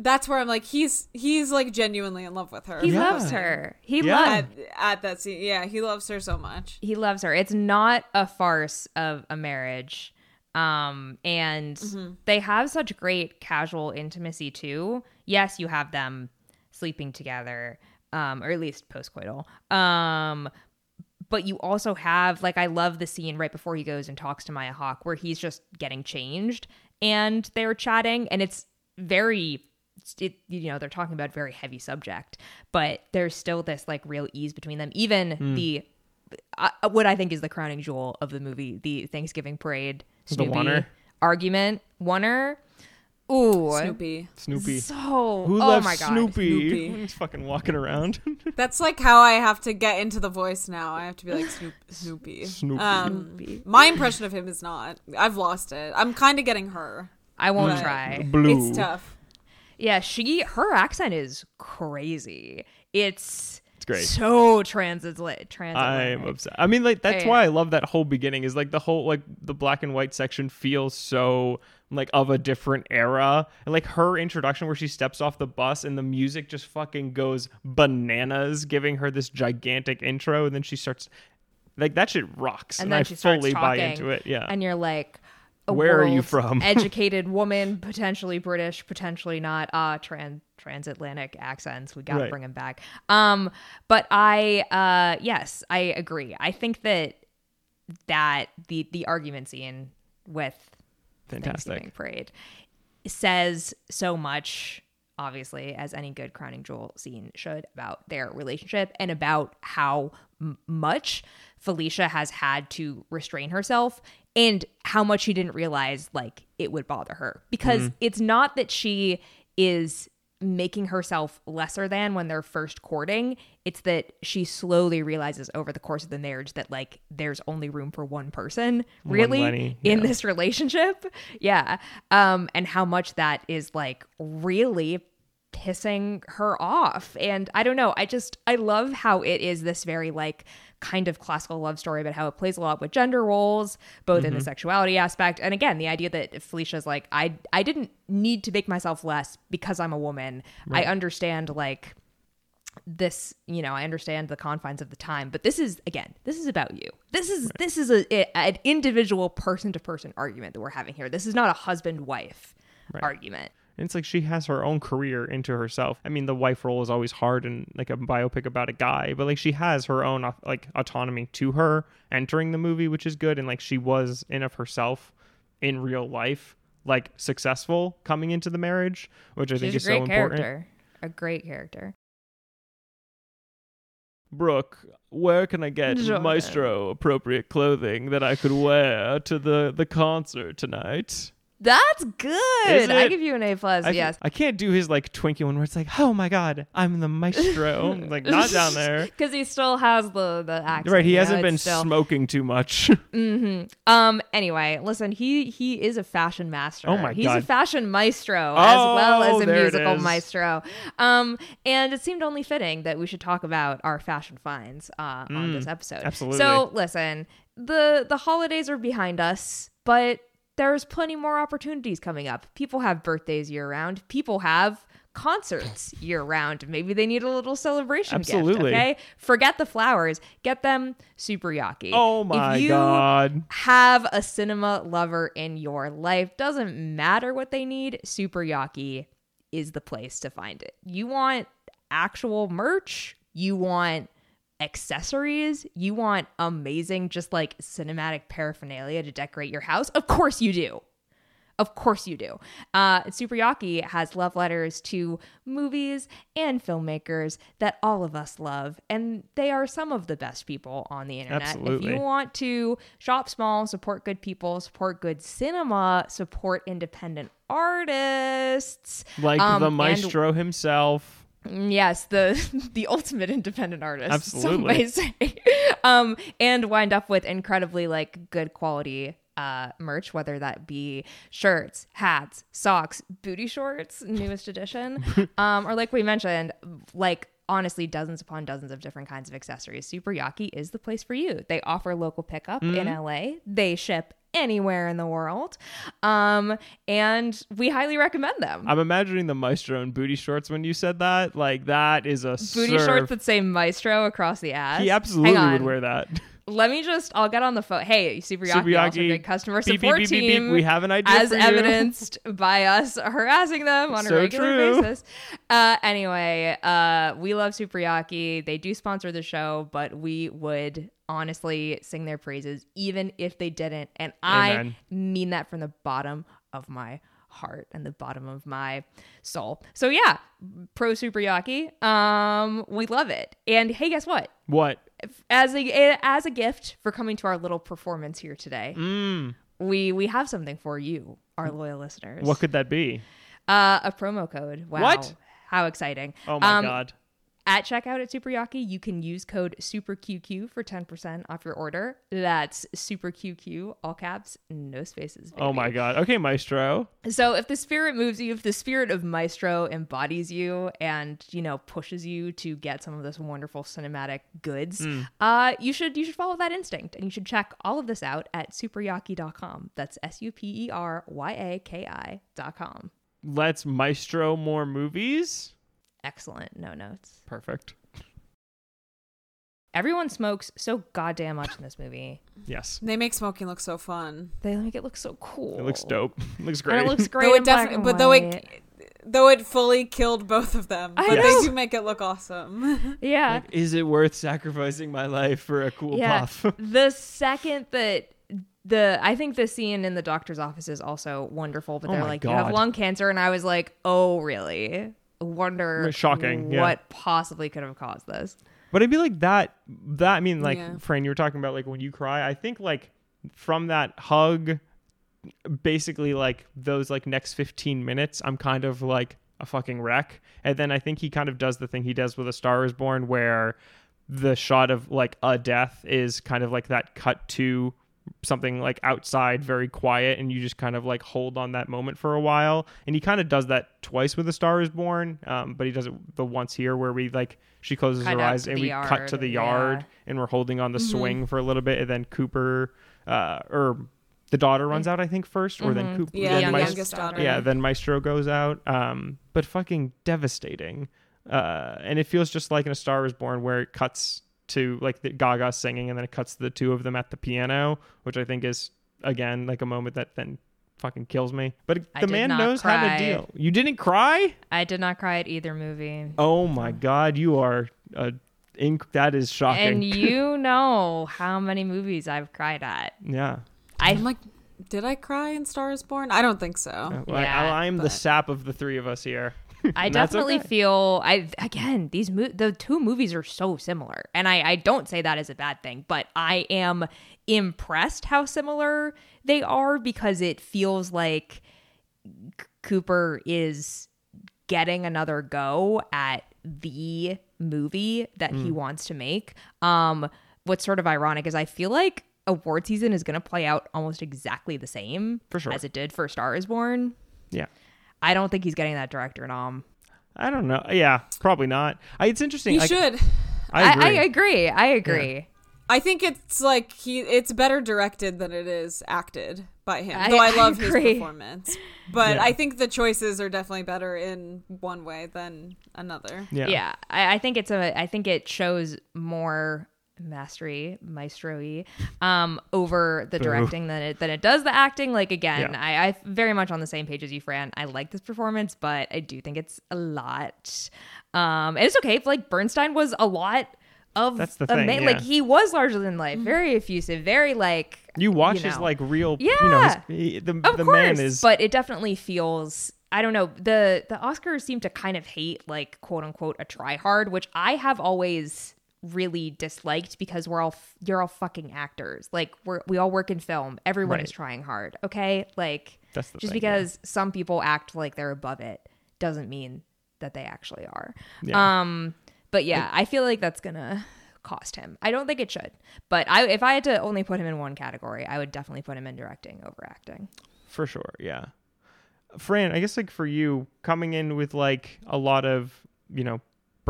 that's where I'm like he's he's like genuinely in love with her. He Yeah. loves her. He Yeah. loves at, at that scene. Yeah, he loves her so much. he loves her. It's not a farce of a marriage. Um and they have such great casual intimacy too. Yes, you have them sleeping together um or at least postcoital. Um but you also have like I love the scene right before he goes and talks to Maya Hawke where he's just getting changed and they're chatting and it's very it, you know they're talking about a very heavy subject but there's still this like real ease between them even the uh, what I think is the crowning jewel of the movie the Thanksgiving parade The Snoopy oneer? argument oneer ooh Snoopy. snoopy so who oh loves my god snoopy, Snoopy. he's fucking walking around That's like how I have to get into the voice now. I have to be like Snoop, Snoopy. Snoopy. Um, my impression of him is not. I've lost it. I'm kind of getting her. I won't try blue It's tough. Yeah, she her accent is crazy. It's It's great. So transatlantic. transatlantic. I'm obsessed. I mean, like that's Yeah, why yeah. I love that whole beginning. Is like the whole like the black and white section feels so like of a different era, and like her introduction where she steps off the bus and the music just fucking goes bananas, giving her this gigantic intro, and then she starts like that shit rocks, And and, then I she fully buy into it. Yeah, And you're like, Where are you from? educated woman, potentially British, potentially not. Uh, trans transatlantic accents. We got to Right. bring them back. Um, but I, uh, yes, I agree. I think that that the the argument scene with fantastic. Parade says so much obviously as any good crowning jewel scene should about their relationship and about how m- much Felicia has had to restrain herself and how much she didn't realize like it would bother her. Because it's not that she is making herself lesser than when they're first courting. It's that she slowly realizes over the course of the marriage that like there's only room for one person really Lenny, in this relationship. Yeah. Um and how much that is like really pissing her off. And I don't know, I just I love how it is this very like kind of classical love story but how it plays a lot with gender roles, both in the mm-hmm. sexuality aspect. And again, the idea that Felicia's like, I I didn't need to make myself less because I'm a woman. I understand like this you know i understand the confines of the time but this is again this is about you. This is this is a, a- an individual person to person argument that we're having here. This is not a husband wife argument And it's like she has her own career into herself. I mean, the wife role is always hard and like a biopic about a guy, but like she has her own like autonomy to her entering the movie, which is good. And like she was in of herself in real life, like successful coming into the marriage, which I think is a great so important. character a great character Brooke, where can I get Jordan. maestro appropriate clothing that I could wear to the the concert tonight? That's good i give you an a plus I, yes I can't do his like Twinkie one where it's like, oh my god, I'm the maestro. like not down there. because he still has the the accent Right, he hasn't it's been still- smoking too much. Um. Anyway, listen. He he is a fashion master. Oh my He's God. a fashion maestro as well Oh, as a musical maestro. Um. And it seemed only fitting that we should talk about our fashion finds uh, on this episode. Mm, absolutely. So listen, the the holidays are behind us, but there's plenty more opportunities coming up. People have birthdays year round. People have concerts year round. Maybe they need a little celebration Absolutely. gift. Okay, forget the flowers. Get them super yaki. oh my if you god. have a cinema lover in your life, doesn't matter what they need, Super Yaki is the place to find it. You want actual merch, you want accessories, you want amazing, just like cinematic paraphernalia to decorate your house. Of course you do. Of course you do. Uh, Super Yaki has love letters to movies and filmmakers that all of us love, and they are some of the best people on the internet. Absolutely. If you want to shop small, support good people, support good cinema, support independent artists, Like um, the and- maestro himself. Yes, the the ultimate independent artist. Absolutely. Some may say. um, and wind up with incredibly like good quality uh merch, whether that be shirts, hats, socks, booty shorts, newest edition, um, or like we mentioned, like honestly dozens upon dozens of different kinds of accessories. Super Yaki is the place for you. They offer local pickup in LA. They ship anywhere in the world. Um, and we highly recommend them. I'm imagining the maestro in booty shorts when you said that. Like that is a booty serve. shorts that say maestro across the ass. He absolutely would wear that. Let me just, I'll get on the phone. Hey, Super Yaki, Super also a good customer support beep, beep, beep. team. We have an idea As evidenced by us harassing them on So a regular true. basis. Uh, anyway, uh, we love Super Yaki. They do sponsor the show, but we would honestly sing their praises even if they didn't. And I mean that from the bottom of my heart and the bottom of my soul. So yeah, pro Super Yaki. Um, we love it. And hey, guess what? What? as a as a gift for coming to our little performance here today, Mm. we we have something for you, our loyal listeners. What could that be? uh, a promo code? Wow, What? How exciting! Oh my Um, god. At checkout at Super Yaki, you can use code SuperQQ for ten percent off your order. That's SuperQQ, all caps, no spaces. Oh my god. Okay, maestro. So if the spirit moves you, if the spirit of Maestro embodies you and you know pushes you to get some of this wonderful cinematic goods, uh, you should you should follow that instinct and you should check all of this out at superyaki.com. That's S U P E R Y A K I.com. Let's maestro more movies. Excellent. No notes. Perfect. Everyone smokes so goddamn much in this movie. Yes. They make smoking look so fun. They make it look so cool. It looks dope. It looks And great. it looks great. Though in it black definitely, and but though white. it, though it fully killed both of them, I but know. they do make it look awesome. yeah. Like, is it worth sacrificing my life for a cool yeah. puff? the second that the I think the scene in the doctor's office is also wonderful, but Oh they're my like, You have lung cancer, and I was like, Oh, really? Wonder Shocking, yeah. what possibly could have caused this. But I'd be like that. That I mean, like, Yeah. Fran, you were talking about like when you cry. I think like from that hug, basically like those like next fifteen minutes, I'm kind of like a fucking wreck. And then I think he kind of does the thing he does with A Star Is Born, where the shot of like a death is kind of like that cut to something like outside very quiet and you just kind of like hold on that moment for a while and he kind of does that twice with a star is born um, but he does it the once here where we like she closes Cut her eyes and we cut to yard, the yeah. yard and we're holding on the Mm-hmm. swing for a little bit and then cooper uh, or the daughter runs out i think first or then cooper Yeah, then youngest daughter. yeah then maestro goes out um, but fucking devastating uh, and it feels just like in a star is born where it cuts to like the gaga singing and then it cuts to the two of them at the piano which i think is again like a moment that then fucking kills me but I the man not knows how to deal you didn't cry I did not cry at either movie. oh my god you are inc- that is shocking And you know how many movies I've cried at. yeah I I'm like, did I cry in Star is Born? I don't think so. Well, I- Yeah, I, am the sap of the three of us here I definitely okay. feel I again these mo- the two movies are so similar, and I I don't say that as a bad thing, but I am impressed how similar they are because it feels like Cooper is getting another go at the movie that Mm. he wants to make. Um, what's sort of ironic is I feel like award season is going to play out almost exactly the same For sure. as it did for Star Is Born. yeah I don't think he's getting that director nom. I don't know. Yeah, probably not. I, it's interesting. He I, should. I I, agree. I agree. I agree. I think it's like he it's better directed than it is acted by him. I- though I I love his performance. But Yeah. I think the choices are definitely better in one way than another. yeah. Yeah, I, I think it's a. I think it shows more mastery, maestro um, over the Boo. directing than it than it does the acting. Like again, Yeah. I, I very much on the same page as you, Fran. I like this performance, but I do think it's a lot. Um, and it's okay. if, Like Bernstein was a lot of That's the thing, man- yeah. Like he was larger than life, very effusive, very like You watch you his like real. You know, Yeah. his, he, the Of the course, man is. but it definitely feels. I don't know. the The Oscars seem to kind of hate like quote unquote a try hard, which I have always really disliked because we're all f- you're all fucking actors. Like we're we all work in film. Everyone Right. is trying hard. Okay, like That's just thing, yeah. because some people act like they're above it doesn't mean that they actually are. Yeah. Um, but yeah, I feel like that's gonna cost him. I don't think it should, but I if I had to only put him in one category, I would definitely put him in directing over acting. For sure, yeah. Fran, I guess like for you coming in with like a lot of, you know,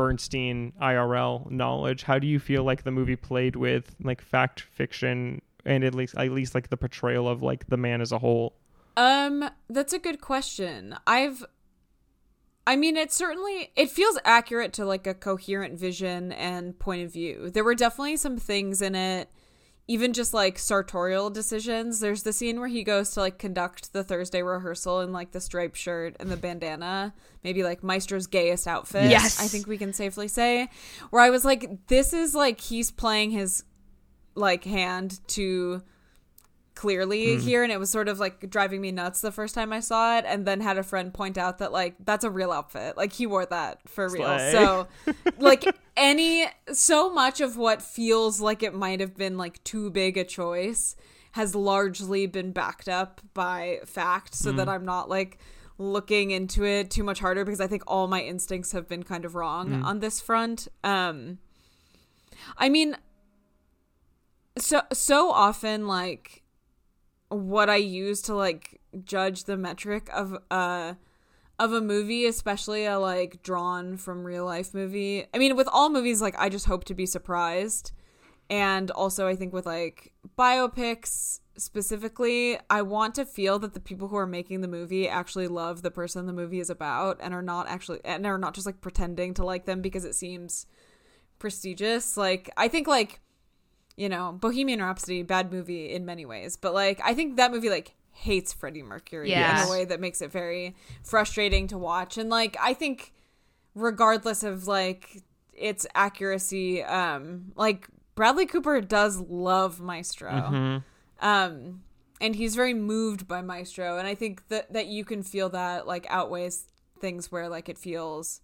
Bernstein IRL knowledge, how do you feel like the movie played with like fact fiction and at least at least like the portrayal of like the man as a whole? Um, that's a good question. I've I mean, it certainly it feels accurate to like a coherent vision and point of view. There were definitely some things in it even just like sartorial decisions. There's the scene where he goes to like conduct the Thursday rehearsal in like the striped shirt and the bandana, maybe like Maestro's gayest outfit. Yes. I think we can safely say. Where I was like, this is like he's playing his like hand to clearly hmm. here and it was sort of like driving me nuts the first time I saw it and then had a friend point out that like that's a real outfit. Like he wore that for real. So like any so much of what feels like it might have been like too big a choice has largely been backed up by fact so that hmm. I'm not like looking into it too much harder because I think all my instincts have been kind of wrong hmm. on this front. Um I mean so so often like what I use to like judge the metric of uh of a movie, especially a like drawn from real life movie. I mean, with all movies, like I just hope to be surprised. And also I think with like biopics specifically, I want to feel that the people who are making the movie actually love the person the movie is about and are not actually and are not just like pretending to like them because it seems prestigious. Like I think like you know, Bohemian Rhapsody, bad movie in many ways, but like I think that movie like hates Freddie Mercury Yeah. in a way that makes it very frustrating to watch. And like I think regardless of like its accuracy, um like Bradley Cooper does love Maestro. Um and he's very moved by Maestro and I think that that you can feel that like outweighs things where like it feels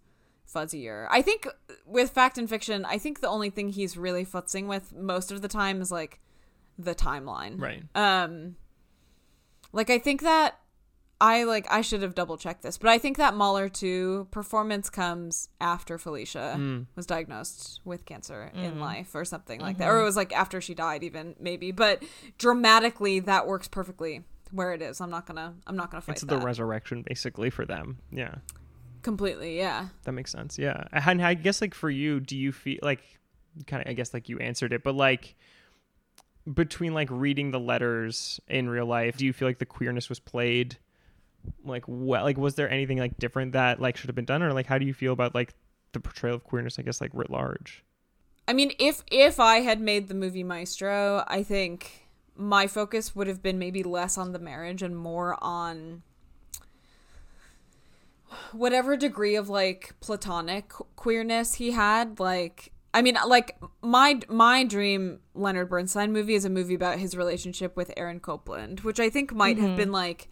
fuzzier. I think with fact and fiction, I think the only thing he's really futzing with most of the time is like the timeline. Right. Um like I think that I like I should have double checked this, but I think that Mahler 2 performance comes after Felicia Mm. was diagnosed with cancer in Mhm. life or something like Mhm. that. Or it was like after she died even maybe, but dramatically that works perfectly where it is. I'm not going to I'm not going to fight It's the that. resurrection basically for them. Yeah. Completely, yeah. That makes sense. Yeah. And I guess like for you, do you feel like kind of I guess like you answered it, but like between like reading the letters in real life, do you feel like the queerness was played like well like was there anything like different that like should have been done or like how do you feel about like the portrayal of queerness I guess like writ large? I mean, if if I had made the movie Maestro, I think my focus would have been maybe less on the marriage and more on whatever degree of like platonic queerness he had. Like, I mean, like my my dream Leonard Bernstein movie is a movie about his relationship with Aaron Copland, which I think might have mm-hmm. been like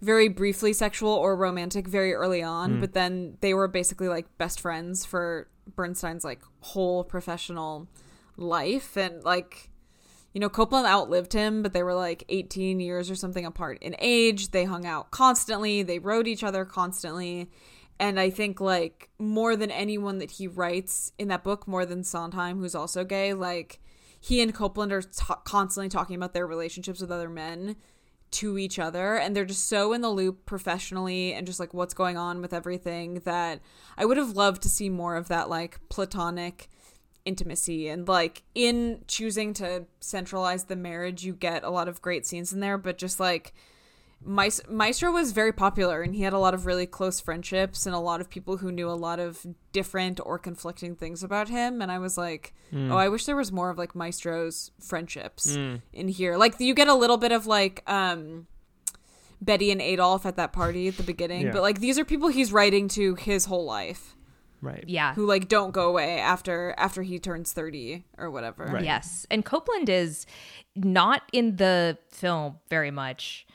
very briefly sexual or romantic very early on, mm. but then they were basically like best friends for Bernstein's like whole professional life and like you know Copland outlived him, but they were like 18 years or something apart in age. They hung out constantly, they wrote each other constantly. And I think like more than anyone that he writes in that book, more than Sondheim, who's also gay, like he and Copland are t- constantly talking about their relationships with other men to each other and they're just so in the loop professionally and just like what's going on with everything that I would have loved to see more of that like platonic intimacy and like in choosing to centralize the marriage you get a lot of great scenes in there but just like Maes- Maestro was very popular and he had a lot of really close friendships and a lot of people who knew a lot of different or conflicting things about him and I was like oh I wish there was more of like Maestro's friendships Mm. in here like you get a little bit of like um Betty and Adolf at that party at the beginning Yeah. but like these are people he's writing to his whole life Right. Yeah. who like don't go away after after he turns 30 or whatever Right. Yes. And Copland is not in the film very much.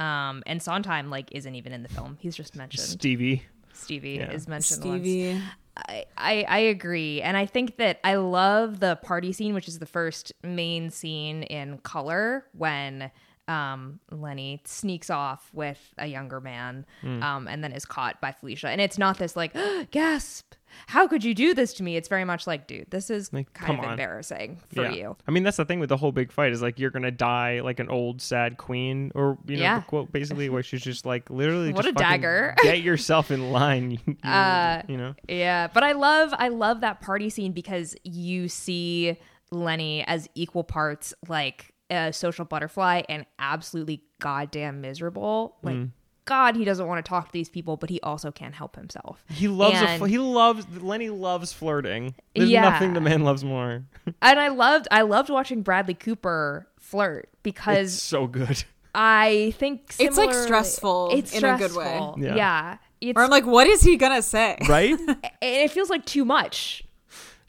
Um, and Sondheim like isn't even in the film. He's just mentioned. Stevie. Stevie Yeah. is mentioned once. Stevie I, I I agree, and I think that I love the party scene, which is the first main scene in color when um, Lenny sneaks off with a younger man, Hmm. um, and then is caught by Felicia. And it's not this like gasp, how could you do this to me? It's very much like, dude, this is Like, kind of on. embarrassing for yeah. you. I mean, that's the thing with the whole big fight is like you're gonna die like an old sad queen, or you know, Yeah. the quote basically where she's just like literally What just a dagger. get yourself in line. You, you- Uh, you know, Yeah, but I love I love that party scene because you see Lenny as equal parts like a social butterfly and absolutely goddamn miserable. Like Mm. God, he doesn't want to talk to these people, but he also can't help himself. he loves a, And- fl- he loves Lenny loves flirting. There's Yeah. nothing the man loves more. And I loved I loved watching Bradley Cooper flirt It's because so good. I think so. It's, like, stressful It's in a good way. Yeah. Yeah. It's, or i'm like what is he gonna say Right? and it feels like too much.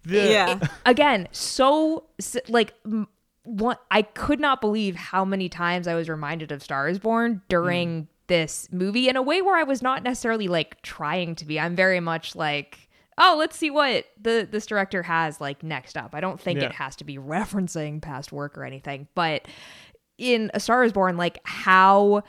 The- yeah again so like m- what i could not believe how many times i was reminded of star is born during Mm. this movie in a way where i was not necessarily like trying to be i'm very much like oh let's see what the this director has like next up i don't think Yeah. it has to be referencing past work or anything but in a star is born like how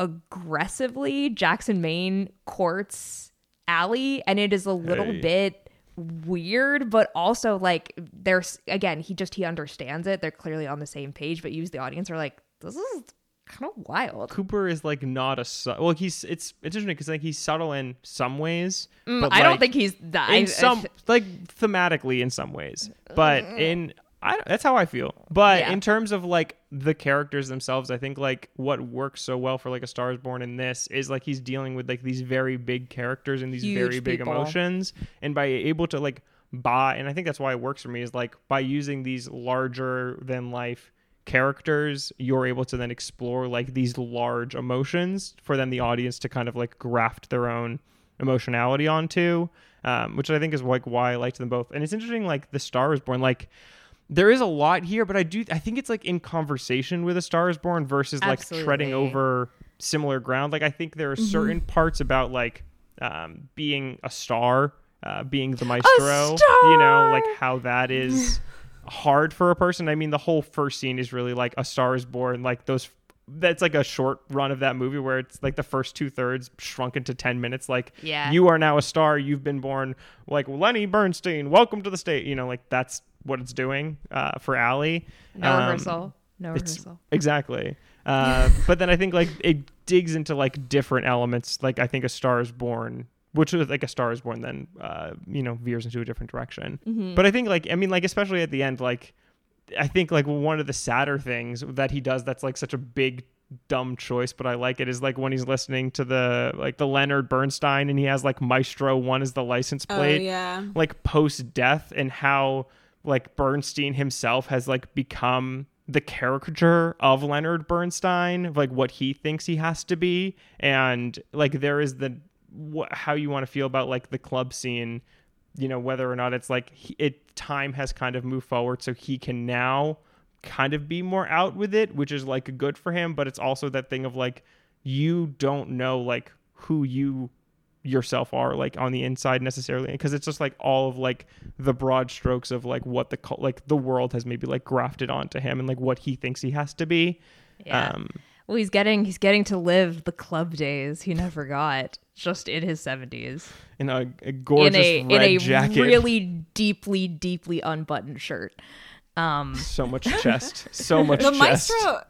aggressively jackson maine courts Allie, and it is a little Hey. bit weird, but also like there's again, he just he understands it. They're clearly on the same page, but you as the audience are like, this is kind of wild. Cooper is like not a su- well. He's it's it's interesting because like he's subtle in some ways, but Mm, I don't think he's that. in I- I some th- like thematically in some ways but in I, that's how i feel but Yeah. in terms of like the characters themselves i think like what works so well for like a star is born in this is like he's dealing with like these very big characters and these Huge very big people. emotions and by able to like buy and i think that's why it works for me is like by using these larger than life characters you're able to then explore like these large emotions for then the audience to kind of like graft their own emotionality onto um, which i think is like why i liked them both and it's interesting like the star is born like there is a lot here but i do i think it's like in conversation with a star is born versus like treading over similar ground. Like i think there are certain parts about like um, being a star uh, being the maestro you know like how that is hard for a person. I mean the whole first scene is really like a star is born like those that's like a short run of that movie where it's like the first two thirds shrunk into 10 minutes like Yeah. you are now a star. You've been born like lenny bernstein. Welcome to the state you know like that's what it's doing uh, for Allie. No Um, rehearsal. No rehearsal. Exactly. Uh, but then I think like it digs into like different elements. Like I think A Star is Born, which was like A Star is Born, then uh, you know veers into a different direction. Mm-hmm. But I think like I mean like especially at the end like I think like one of the sadder things that he does that's like such a big dumb choice but I like it is like when he's listening to the like the Leonard Bernstein and he has like Maestro one is the license Oh plate yeah. like post death and how like Bernstein himself has like become the caricature of Leonard Bernstein, of, like what he thinks he has to be, and like there is the wh- how you want to feel about like the club scene, you know whether or not it's like he, it time has kind of moved forward, so he can now kind of be more out with it, which is like good for him, but it's also that thing of like you don't know like who you yourself are like on the inside necessarily because it's just like all of like the broad strokes of like what the like the world has maybe like grafted onto him and like what he thinks he has to be. Yeah. um Well, he's getting he's getting to live the club days he never got just in his seventies. In a, a gorgeous in a red in a jacket. really deeply deeply unbuttoned shirt. Um, so much chest. So much The chest. Maestro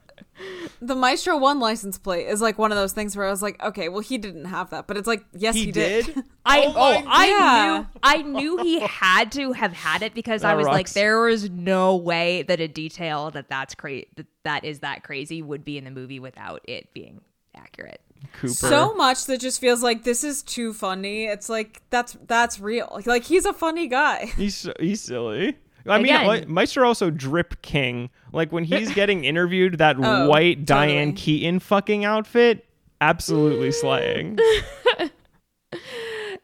the Maestro one license plate is like one of those things where I was like, okay, well he didn't have that, but it's like, yes, he, he did I Oh oh, I Yeah. knew I knew he had to have had it because I That was like rocks. there was no way that a detail that that's cra- that, that is that crazy would be in the movie without it being accurate. cooper so much that just feels like this is too funny. It's like that's that's real. Like he's a funny guy. he's so- he's silly I mean, Again- uh, Meister also drip king. Like when he's getting interviewed, that Oh, white Diane. Keaton fucking outfit, absolutely slaying.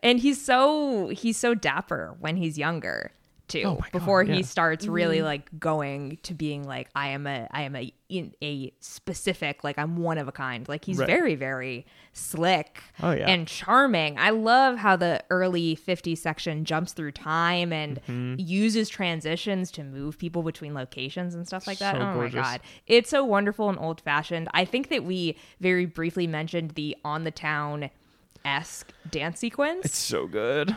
and he's so he's so dapper when he's younger too Oh my God, before yeah. he starts really Mm-hmm. like going to being like i am a i am a in a specific like i'm one of a kind like he's Right. very very slick Oh, yeah. and charming i love how the early 50 section jumps through time and Mm-hmm. uses transitions to move people between locations and stuff like that So oh gorgeous. my god it's so wonderful and old fashioned i think that we very briefly mentioned the on the town esque dance sequence It's so good.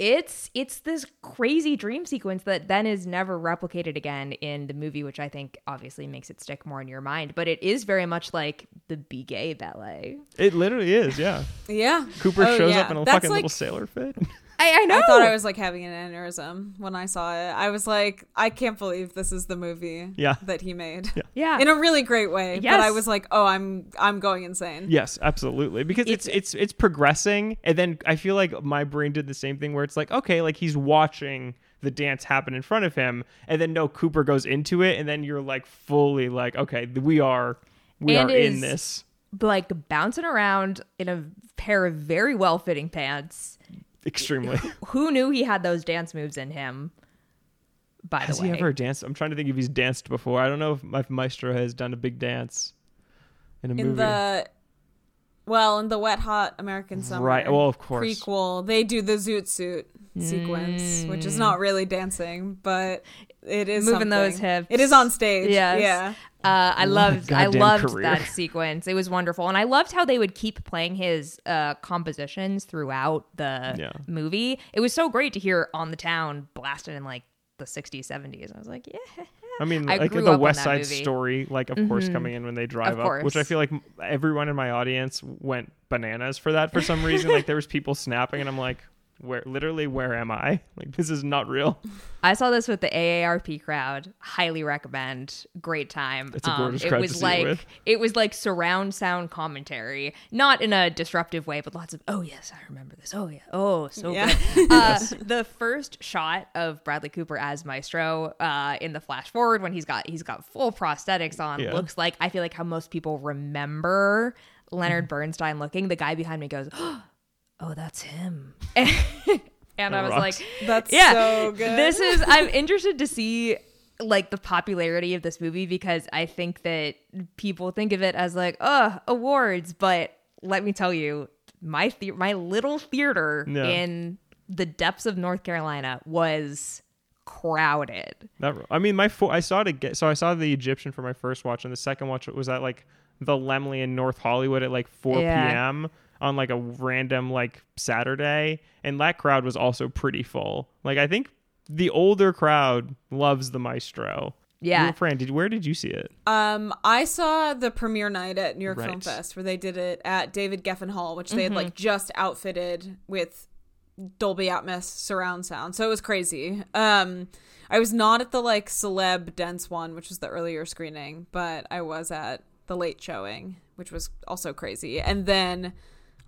It's it's this crazy dream sequence that then is never replicated again in the movie which i think obviously makes it stick more in your mind but it is very much like the be gay ballet It literally is, yeah. Yeah. Cooper Oh, shows yeah. up in a That's fucking like- little sailor fit. i, I know I thought I was like having an aneurysm when I saw it. I was like, I can't believe this is the movie Yeah. that he made. yeah In a really great way. Yes. But I was like, oh, I'm I'm going insane. yes, absolutely. Because it's it's it's progressing, and then I feel like my brain did the same thing where it's like, okay, like he's watching the dance happen in front of him, and then no, Cooper goes into it, and then you're like fully like, okay, we are we And are in this like bouncing around in a pair of very well fitting pants extremely. who knew he had those dance moves in him by Has the way has he ever danced? I'm trying to think if he's danced before. I don't know if, Maestro has done a big dance in a In movie. the well, in the Wet Hot American Summer Right, well, of course. prequel, they do the zoot suit sequence, which is not really dancing, but it is Mm. Moving those hips. It is on stage. Yes. Yeah. Uh, I loved I goddamn loved career. that sequence. It was wonderful, and I loved how they would keep playing his uh, compositions throughout the Yeah. movie. It was so great to hear "On the Town" blasted in like the '60s, '70s. I was like, yeah, I mean, I like grew the up West Side movie. Mm-hmm. Story, like of course coming in when they drive Of up, which I feel like everyone in my audience went bananas for that for some reason. like there was people snapping, and I'm like, where? Literally, where am I? Like this is not real. I saw this with the AARP crowd. Highly recommend. Great time. Um, It's a gorgeous it crowd to was see it like with. it was like surround sound commentary, not in a disruptive way, but lots of oh yes, I remember this. Oh yeah, oh so Yeah. good. Uh, the first shot of Bradley Cooper as Maestro uh, in the flash forward when he's got he's got full prosthetics on Yeah. looks like I feel like how most people remember Mm-hmm. Leonard Bernstein looking. The guy behind me goes, oh Oh, that's him. And I was rocks. like, That's yeah, so good. This is I'm interested to see like the popularity of this movie because I think that people think of it as like, oh, awards, but let me tell you, my the- my little theater Yeah. in the depths of North Carolina was crowded. That, I mean, my fo- I saw it again. So I saw the Egyptian for my first watch, and the second watch was at like the Laemmle in North Hollywood at like 4 Yeah. p.m. on like a random like Saturday, and that crowd was also pretty full. Like I think the older crowd loves the Maestro. Yeah. You- Fran, did where did you see it? Um, I saw the premiere night at New York Film Fest where they did it at David Geffen Hall, which they had Mm-hmm. like just outfitted with Dolby Atmos surround sound. So it was crazy. Um, I was not at the like celeb dense one, which was the earlier screening, but I was at the late showing, which was also crazy. And then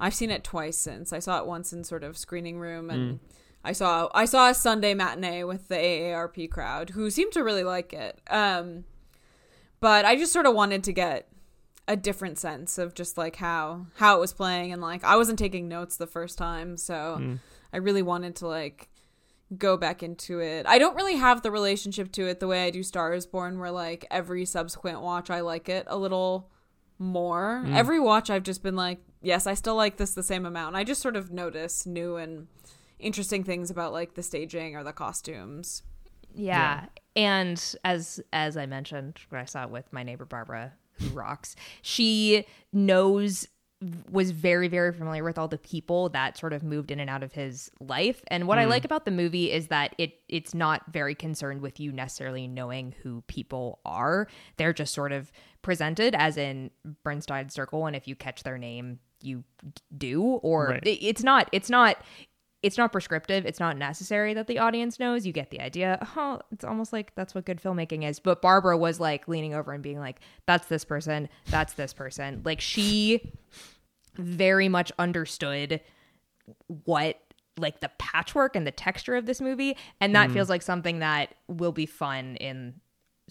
I've seen it twice since. I saw it once in sort of screening room and mm. I saw I saw a Sunday matinee with the AARP crowd who seemed to really like it. Um but I just sort of wanted to get a different sense of just like how how it was playing and like I wasn't taking notes the first time, so mm. I really wanted to like go back into it. I don't really have the relationship to it the way I do Star is Born where like every subsequent watch I like it a little more. Mm. Every watch I've just been like, yes, I still like this the same amount. I just sort of notice new and interesting things about like the staging or the costumes. Yeah. And as as I mentioned, when I saw it with my neighbor Barbara, who rocks, she knows was very very familiar with all the people that sort of moved in and out of his life. And what I mm. like about the movie is that it it's not very concerned with you necessarily knowing who people are. They're just sort of presented as in Bernstein's circle and if you catch their name, you do or Right. it- it's not it's not it's not prescriptive. It's not necessary that the audience knows. You get the idea. Oh, it's almost like that's what good filmmaking is. But Barbara was like leaning over and being like, that's this person, that's this person. Like she very much understood what like the patchwork and the texture of this movie and that mm-hmm. feels like something that will be fun in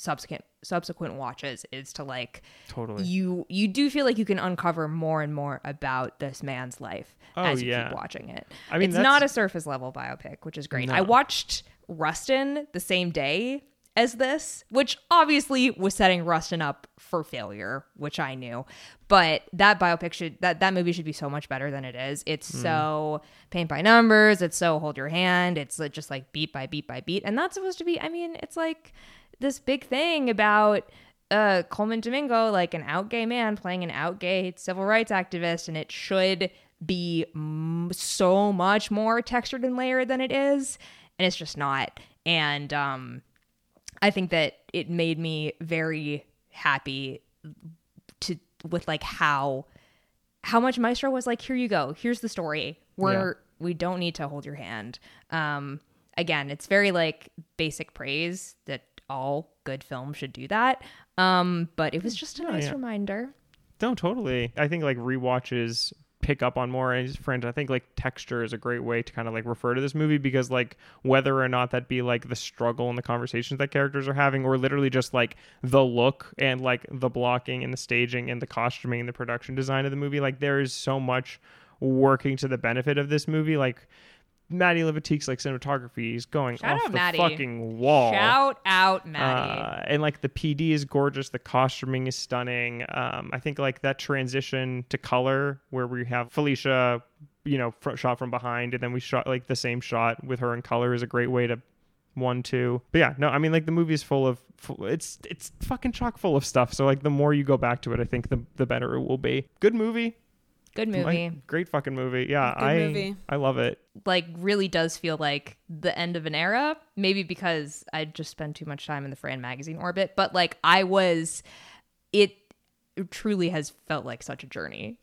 subsequent subsequent watches is to like Totally. you you do feel like you can uncover more and more about this man's life Oh, as you yeah. keep watching it. I mean, it's that's- not a surface level biopic, which is great. No. I watched Rustin the same day as this, which obviously was setting Rustin up for failure, which I knew. But that biopic should that that movie should be so much better than it is. It's Hmm. so paint by numbers. It's so hold your hand. It's just like beat by beat by beat, and that's supposed to be. I mean, it's like this big thing about uh Colman Domingo, like an out gay man playing an out gay civil rights activist, and it should be mm, so much more textured and layered than it is, and it's just not. And um, I think that it made me very happy to with like how how much Maestro was like, here you go, here's the story. We're we don't need to hold your hand. Um, again, it's very like basic praise that all good films should do that. Um, but it was just a Oh, nice yeah. reminder. No, totally. I think like rewatches pick up on more and friends i think like texture is a great way to kind of like refer to this movie because like whether or not that be like the struggle and the conversations that characters are having or literally just like the look and like the blocking and the staging and the costuming and the production design of the movie like there is so much working to the benefit of this movie like Matty Libatique's like cinematography is going Shout off out the Matty. fucking wall. Shout out Matty. Uh, and like the PD is gorgeous, the costuming is stunning. Um, I think like that transition to color where we have Felicia, you know, fr- shot from behind, and then we shot like the same shot with her in color is a great way to one two. But yeah, no, I mean like the movie is full of it's it's fucking chock full of stuff. So like the more you go back to it, I think the the better it will be. Good movie, Good movie. Like, great fucking movie. Yeah, Good I movie. I love it. like really does feel like the end of an era maybe because i just spent too much time in the fran magazine orbit but like i was it truly has felt like such a journey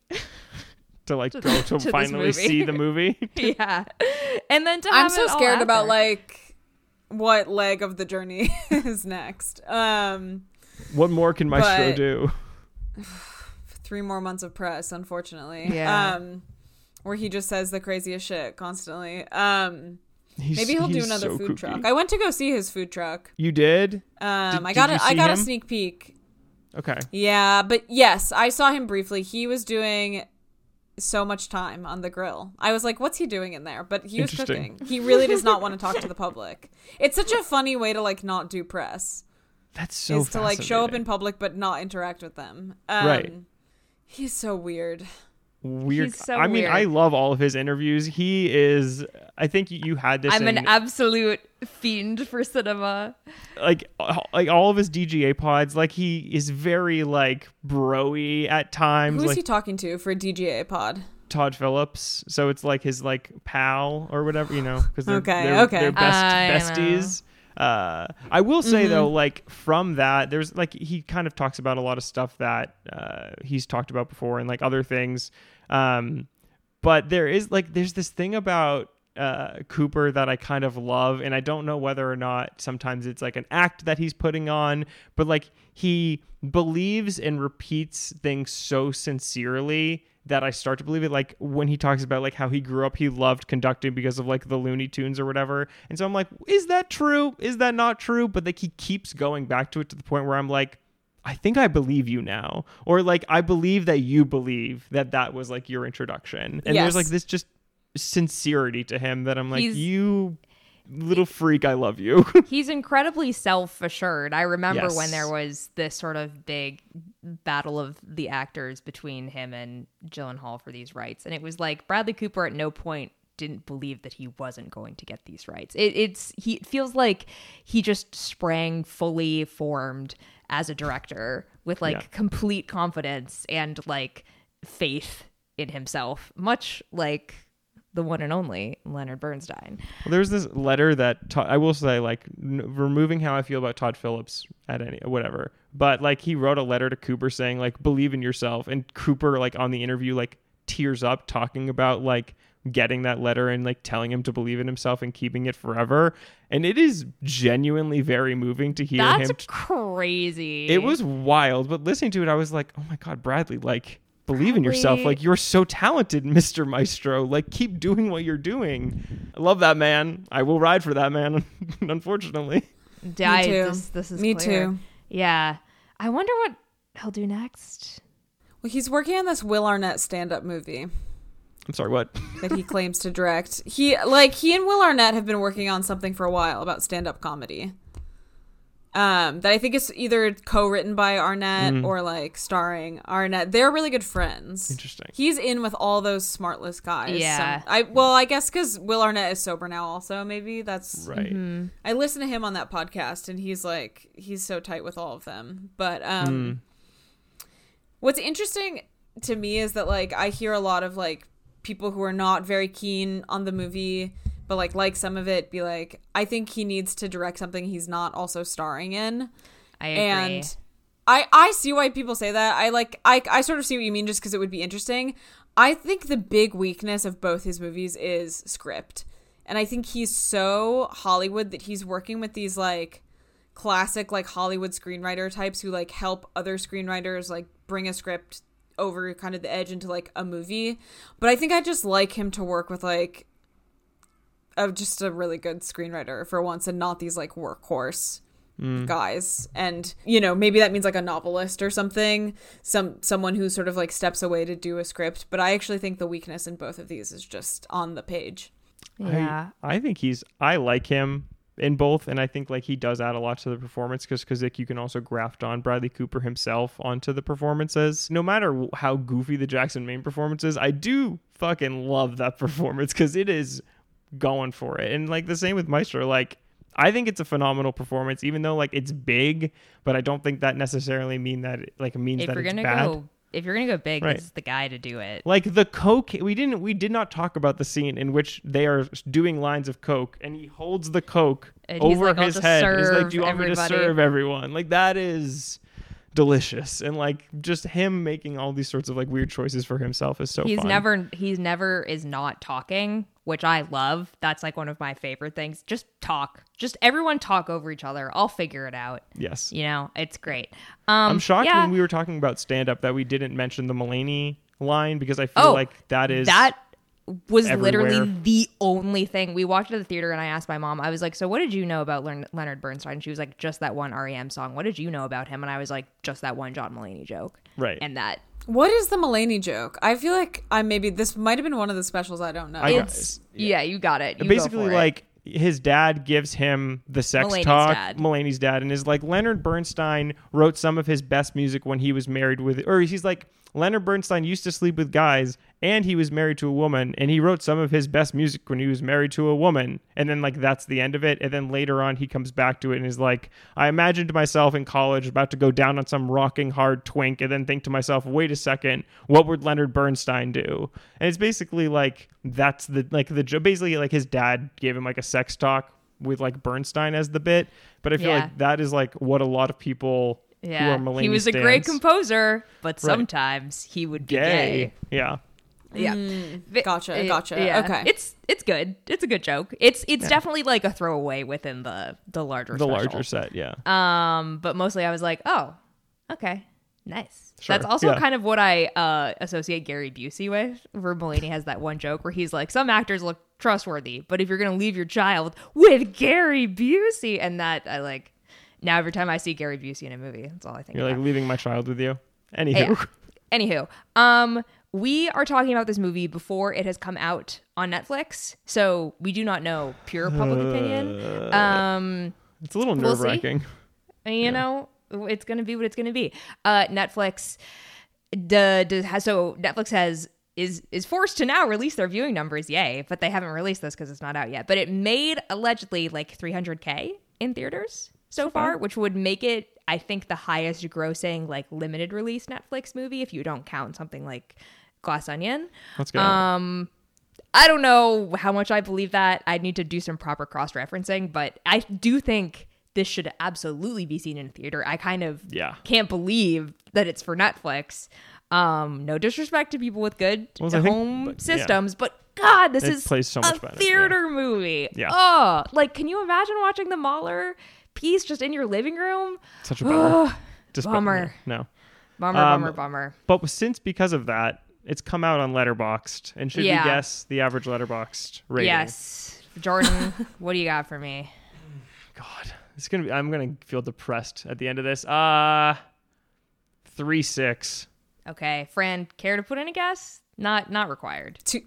To like To- go to to, finally see the movie. yeah and then to I'm so it scared out about like what leg of the journey is next. Um what more can Maestro But- do? three more months of press, unfortunately. Yeah. Um where he just says the craziest shit constantly. Um He's, maybe he'll do another so food kooky. truck. I went to go see his food truck. You did? Um Did- I got a, I got a sneak peek. Okay. Yeah, but yes, I saw him briefly. He was doing so much time on the grill. I was like, what's he doing in there? But he was cooking. He really does not want to talk to the public. It's such a funny way to like not do press. That's so is to like show up in public but not interact with them. Um, Right. He's so weird. weird. He's so I mean, weird. I love all of his interviews. He is. I think you had this. I'm in, an absolute fiend for cinema. like uh, like all of his DGA pods. Like he is very like broy at times. Who is like he talking to for DGA Pod? Todd Phillips. So it's like his like pal or whatever, you know, because they're, Okay, they're, okay. they're best I know. besties. Uh, I will say Mm-hmm. though, like from that, there's like he kind of talks about a lot of stuff that uh, he's talked about before and like other things. Um, but there is like there's this thing about uh, Cooper that I kind of love, and I don't know whether or not sometimes it's like an act that he's putting on, but like he believes and repeats things so sincerely that I start to believe it. Like when he talks about like how he grew up, he loved conducting because of like the Looney Tunes or whatever, and so I'm like, is that true? Is that not true? But like he keeps going back to it to the point where I'm like. I think I believe you now. Or like I believe that you believe that that was like your introduction. And Yes. there's like this just sincerity to him that I'm like He's- you little freak, I love you. He's incredibly self assured. I remember Yes. when there was this sort of big battle of the actors between him and Gyllenhaal for these rights. And it was like Bradley Cooper at no point didn't believe that he wasn't going to get these rights. It, it's he it feels like he just sprang fully formed as a director with like Yeah. complete confidence and like faith in himself, much like the one and only Leonard Bernstein. Well, There's this letter that Todd, I will say, like, n- removing how I feel about Todd Phillips at any whatever, but like he wrote a letter to Cooper saying like believe in yourself, and Cooper like on the interview like tears up talking about like getting that letter and like telling him to believe in himself and keeping it forever, and it is genuinely very moving to hear That's him. t- crazy. it was wild, but listening to it, I was like, oh my god, Bradley, like. Believe in yourself. Like you're so talented, Mr. Maestro. Like keep doing what you're doing. I love that man. I will ride for that man. Unfortunately. Die. too. This, this is Me clear. too. Yeah. I wonder what he'll do next. Well, he's working on this Will Arnett stand-up movie I'm sorry. What? that he claims to direct. He like he and Will Arnett have been working on something for a while about stand-up comedy. Um, that I think is either co-written by Arnett or like starring Arnett. They're really good friends. Interesting. He's in with all those SmartLess guys. Yeah. Some- I well, I guess because Will Arnett is sober now. Also, maybe that's Right. I listen to him on that podcast, and he's like he's so tight with all of them. But um, what's interesting to me is that like I hear a lot of like people who are not very keen on the movie, but like like some of it, be like, I think he needs to direct something he's not also starring in, I agree. and. I, I see why people say that. I like I, I sort of see what you mean just because it would be interesting. I think the big weakness of both his movies is script. And I think he's so Hollywood that he's working with these like classic like Hollywood screenwriter types who like help other screenwriters like bring a script over kind of the edge into like a movie. But I think I just like him to work with like of just a really good screenwriter for once and not these like workhorse mm. guys and you know maybe that means like a novelist or something some someone who sort of like steps away to do a script but i actually think the weakness in both of these is just on the page yeah. I, I think he's. I like him in both, and I think like he does add a lot to the performance because because like, you can also graft on Bradley Cooper himself onto the performances. No matter how goofy the Jackson Maine performance is, I do fucking love that performance because it is going for it, and like the same with Maestro, like. I think it's a phenomenal performance, even though like it's big, but I don't think that necessarily mean that it, like means if that you're it's gonna bad. go, if you're gonna go big, Right. this is the guy to do it. Like the coke, we didn't, we did not talk about the scene in which they are doing lines of coke, and he holds the coke And over like, his head. He's like, "Do you want me to serve everyone?" Like that is delicious, and like just him making all these sorts of like weird choices for himself is so. he's fun. never he's never is not talking, which I love. That's like one of my favorite things. Just talk. Just everyone talk over each other. I'll figure it out. Yes, You know, it's great. Um I'm shocked yeah, when we were talking about stand up that we didn't mention the Mulaney line because I feel Oh, like that is that was everywhere. literally the only thing we watched at the theater and i asked my mom i was like so what did you know about Leon- leonard bernstein she was like just that one R.E.M. song what did you know about him and i was like just that one john mulaney joke right. and that what is the Mulaney joke i feel like i maybe this might have been one of the specials i don't know I got it's it. yeah. you got it You go basically for it. like his dad gives him the sex Mulaney's talk dad. Mulaney's dad and is like Leonard Bernstein wrote some of his best music when he was married with or he's like Leonard Bernstein used to sleep with guys and he was married to a woman and he wrote some of his best music when he was married to a woman. And then like that's the end of it. And then later on he comes back to it and is like i imagined myself in college about to go down on some rocking hard twink and then think to myself wait a second what would leonard bernstein do? And it's basically like that's the like the basically like his dad gave him like a sex talk with like bernstein as the bit. But i feel Yeah. like that is like what a lot of people who Yeah, he was a great composer, but sometimes he would be gay. gay. yeah Yeah, Vi- Gotcha, uh, gotcha. yeah. Okay. it's it's good. It's a good joke. It's it's definitely like a throwaway within the the larger the special. larger set yeah Um, but mostly I was like, oh, okay, nice. Sure, That's also yeah. kind of what I uh, associate Gary Busey with. Mulaney has that one joke where he's like, some actors look trustworthy, but if you're gonna leave your child with Gary Busey, and that I like. Now every time I see Gary Busey in a movie, that's all I think. You're about. like leaving my child with you. Anywho, Yeah. Anywho, um, we are talking about this movie before it has come out on Netflix, so we do not know pure public opinion. Um, it's a little We'll nerve wracking. you know, it's gonna be what it's gonna be. Uh, Netflix, the, the has so Netflix has is is forced to now release their viewing numbers. Yay! But they haven't released this because it's not out yet. But it made allegedly like 300k in theaters so far, which would make it, I think, the highest grossing like limited release Netflix movie if you don't count something like Glass Onion. Let's go. Um, I don't know how much I believe that. I need to do some proper cross referencing, but I do think this should absolutely be seen in theater. I kind of Yeah. can't believe that it's for Netflix. Um, no disrespect to people with good Well, I think- home but- yeah. systems, but God, this It is plays so much a better, yeah. theater movie. Yeah. Oh, like can you imagine watching the Mahler piece just in your living room? Such a bummer. Just bummer. No. Bummer, Um, bummer, bummer. But since because of that, it's come out on Letterboxd. And should Yeah. we guess the average Letterboxd rating? Yes, Jordan, what do you got for me? God, it's gonna be. I'm gonna feel depressed at the end of this. Uh three six. Okay, Fran, care to put in a guess? Not not required. Two,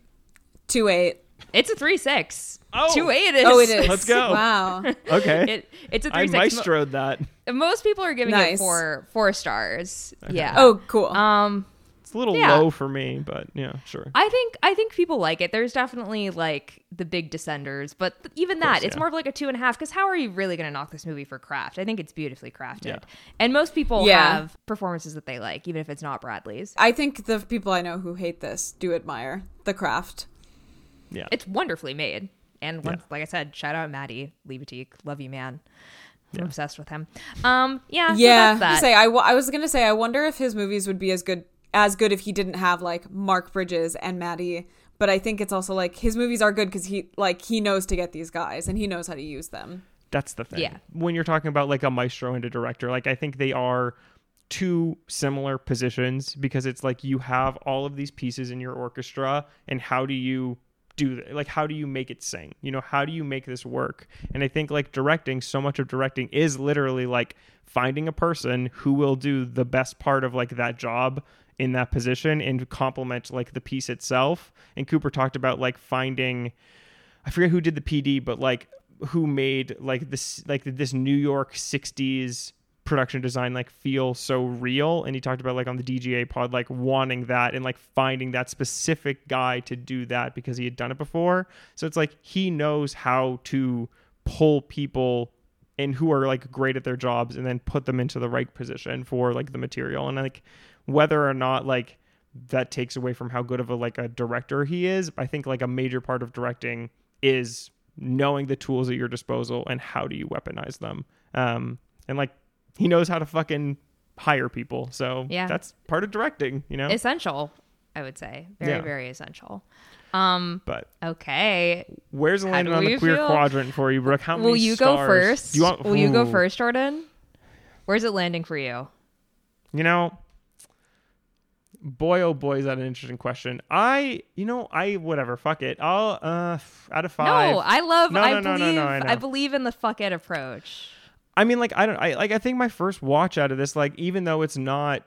two eight. It's a three six. Oh. two eight is. Oh, it is. Let's go. Wow. Okay. It, it's a three six. I maestroed that. most people are giving it four four stars. Yeah. Oh, cool. Um, It's a little Yeah. low for me, but yeah, sure. I think I think people like it. There's definitely like the big descenders, but even that, course, it's yeah. more of like a two and a half. Because how are you really going to knock this movie for craft? I think it's beautifully crafted, Yeah. and most people Yeah. have performances that they like, even if it's not Bradley's. I think the people I know who hate this do admire the craft. Yeah. It's wonderfully made, and once, Yeah. like I said, shout out Matty Libatique, love you, man. I'm obsessed with him. Um, yeah, so Yeah, that's that. say I, w- I was gonna say I wonder if his movies would be as good as good if he didn't have like Mark Bridges and Matty. But I think it's also like his movies are good because he like he knows to get these guys and he knows how to use them. That's the thing. Yeah. When you're talking about like a maestro and a director, like I think they are two similar positions because it's like you have all of these pieces in your orchestra and how do you do that? like how do you make it sing you know how do you make this work and i think like directing so much of directing is literally like finding a person who will do the best part of like that job in that position and complement like the piece itself. And cooper talked about like finding I forget who did the PD, but like who made like this like this New York 60s production design like feel so real. And he talked about like on the DGA pod like wanting that and like finding that specific guy to do that because he had done it before. So it's like he knows how to pull people and who are like great at their jobs and then put them into the right position for like the material. And like whether or not like that takes away from how good of a like a director he is i think like a major part of directing is knowing the tools at your disposal and how do you weaponize them um and like he knows how to fucking hire people so Yeah. that's part of directing you know essential, I would say, very Yeah. very essential. Um, but okay, where's How landing on the queer feel? quadrant for you brooke how many will you go stars? first? You want will you go first, Jordan? Where's it landing for you? You know, boy, oh boy, is that an interesting question. I, you know, I whatever, fuck it. I'll uh out of five. No, I love. No, I no, no, no, believe. no, I. I believe in the fuck it approach. I mean, like I don't, I like I think my first watch out of this, like even though it's not,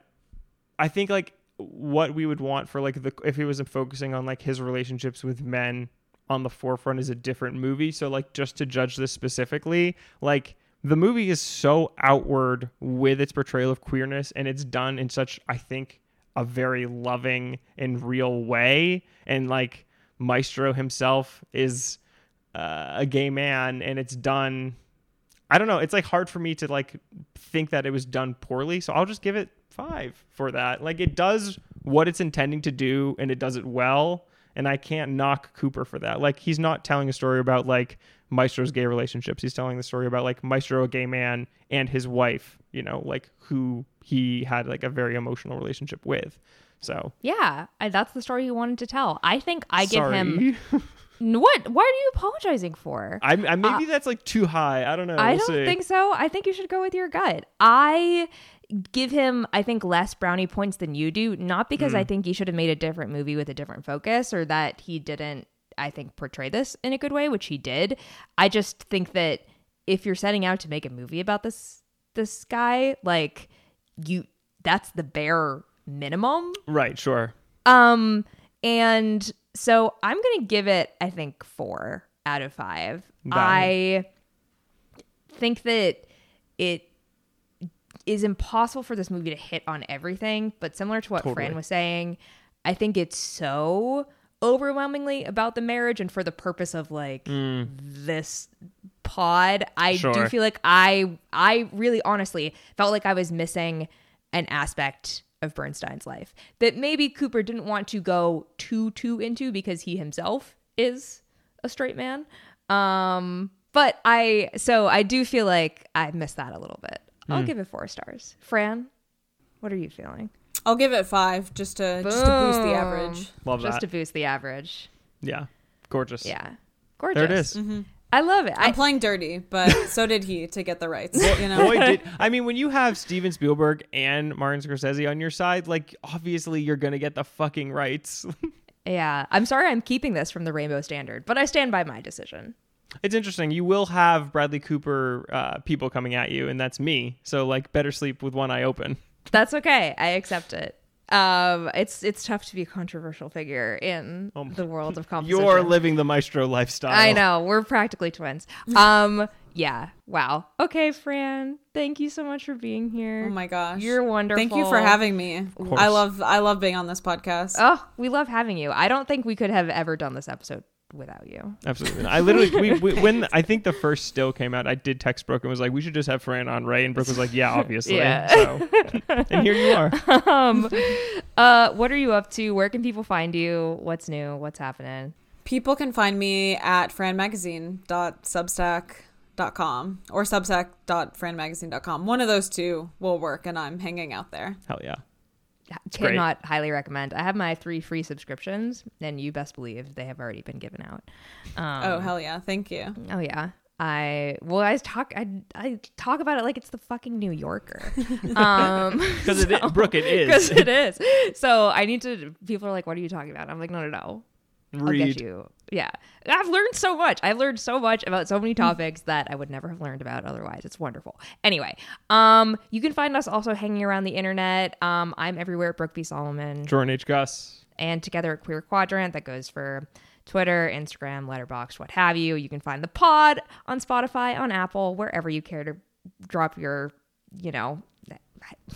I think like what we would want for like the if he wasn't focusing on like his relationships with men on the forefront is a different movie. So like just to judge this specifically, like the movie is so outward with its portrayal of queerness and it's done in such I think a very loving and real way. And like maestro himself is uh, a gay man and it's done i don't know it's like hard for me to like think that it was done poorly. So i'll just give it five for that. Like it does what it's intending to do and it does it well. And i can't knock cooper for that. Like he's not telling a story about like maestro's gay relationships he's telling the story about like maestro a gay man and his wife you know like who he had like a very emotional relationship with so Yeah, I, that's the story he wanted to tell. I think I give sorry. him what? What are you apologizing for? I, I maybe that's like too high. I don't know. Uh, I We'll don't see. think so. I think you should go with your gut. I give him, I think, less brownie points than you do, not because Mm. I think he should have made a different movie with a different focus or that he didn't, I think, portray this in a good way, which he did. I just think that if you're setting out to make a movie about this this guy, like you that's the bare minimum Right. Sure. um, and so I'm gonna give it, I think, four out of five. I think that it is impossible for this movie to hit on everything, but similar to what Totally. Fran was saying, I think it's so overwhelmingly about the marriage and for the purpose of like this pod. I do feel like i i really honestly felt like i was missing an aspect of bernstein's life that maybe cooper didn't want to go too too into because he himself is a straight man. Um but i so i do feel like i missed that a little bit. I'll Hmm. give it four stars. Fran what are you feeling I'll give it five just to just to boost the average. Love just that. to boost the average yeah. Gorgeous. yeah gorgeous There it is. i love it I'm I, playing dirty, but so did he to get the rights. You know, Boy, did I mean when you have Steven Spielberg and Martin Scorsese on your side, like obviously you're gonna get the fucking rights. yeah i'm sorry i'm keeping this from the rainbow standard but i stand by my decision it's interesting. You will have Bradley Cooper uh, people coming at you, and that's me. So like, better sleep with one eye open. That's okay. I accept it. Um, it's it's tough to be a controversial figure in Oh, the world of composition. You're living the maestro lifestyle. I know we're practically twins. Um, yeah. Wow. Okay, Fran. Thank you so much for being here. Oh my gosh. You're wonderful. Thank you for having me. course. I love I love being on this podcast. Oh, we love having you. I don't think we could have ever done this episode without you. Absolutely. I literally, we, we, when I think the first still came out, I did text Brooke and was like, "We should just have Fran on, Ray." And Brooke was like, "Yeah, obviously." Yeah. So, and here you are. Um, uh, what are you up to? Where can people find you? What's new? What's happening? People can find me at franmagazine.substack.com or substack.franmagazine.com. One of those two will work, and I'm hanging out there. Hell yeah. Great. Cannot highly recommend. I have my three free subscriptions, and you best believe they have already been given out. Um, oh, hell yeah. Thank you. Oh yeah. I well, I talk I I talk about it like it's the fucking New Yorker, um, Because it is, Brooke, it because it is. So I need to. People are like, "What are you talking about?" I'm like, "No, no, no. I'll get Read. you." Yeah, I've learned so much. I've learned so much about so many topics that I would never have learned about otherwise. It's wonderful. Anyway, um, you can find us also hanging around the internet. Um, I'm everywhere at Brooke B Solomon Jordan H. Gus. and together at Queer Quadrant that goes for Twitter, Instagram, Letterboxd, what have you. You can find the pod on Spotify, on Apple, wherever you care to drop your, you know,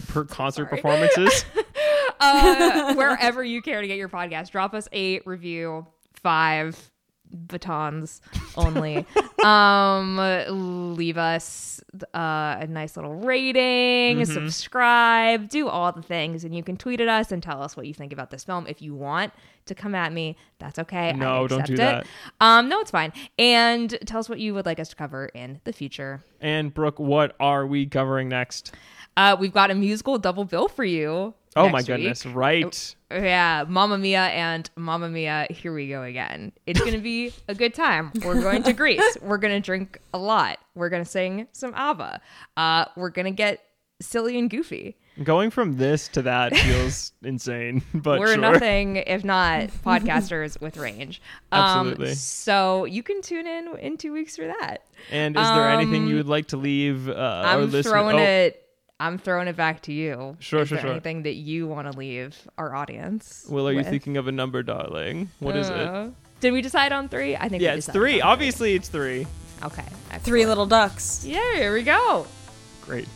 Per concert performances. uh, wherever you care to get your podcast. Drop us a review, five batons only. um, leave us uh, a nice little rating, subscribe, do all the things, and you can tweet at us and tell us what you think about this film. If you want to come at me, that's okay. I No, don't do accept it. Um, no, it's fine. And tell us what you would like us to cover in the future. and Brooke, what are we covering next? Uh, we've got a musical double bill for you. Oh my week. goodness! Right. Yeah, Mamma Mia and Mamma Mia, here we go again. It's going to be a good time. We're going to Greece. We're going to drink a lot. We're going to sing some ABBA. Uh, we're going to get silly and goofy. Going from this to that feels insane, but we're sure. nothing if not podcasters with range. Um, Absolutely. So you can tune in in two weeks for that. And is there anything Um, you would like to leave uh, I'm throwing oh, it. I'm throwing it back to you. Sure, Is sure, there sure. Anything that you want to leave our audience? Will, are you thinking of a number, darling? What is it? Uh, Did we decide on three? I think Yeah, we it's three. on Obviously, it's three. Okay. Three little ducks. Yeah, here we go. Great.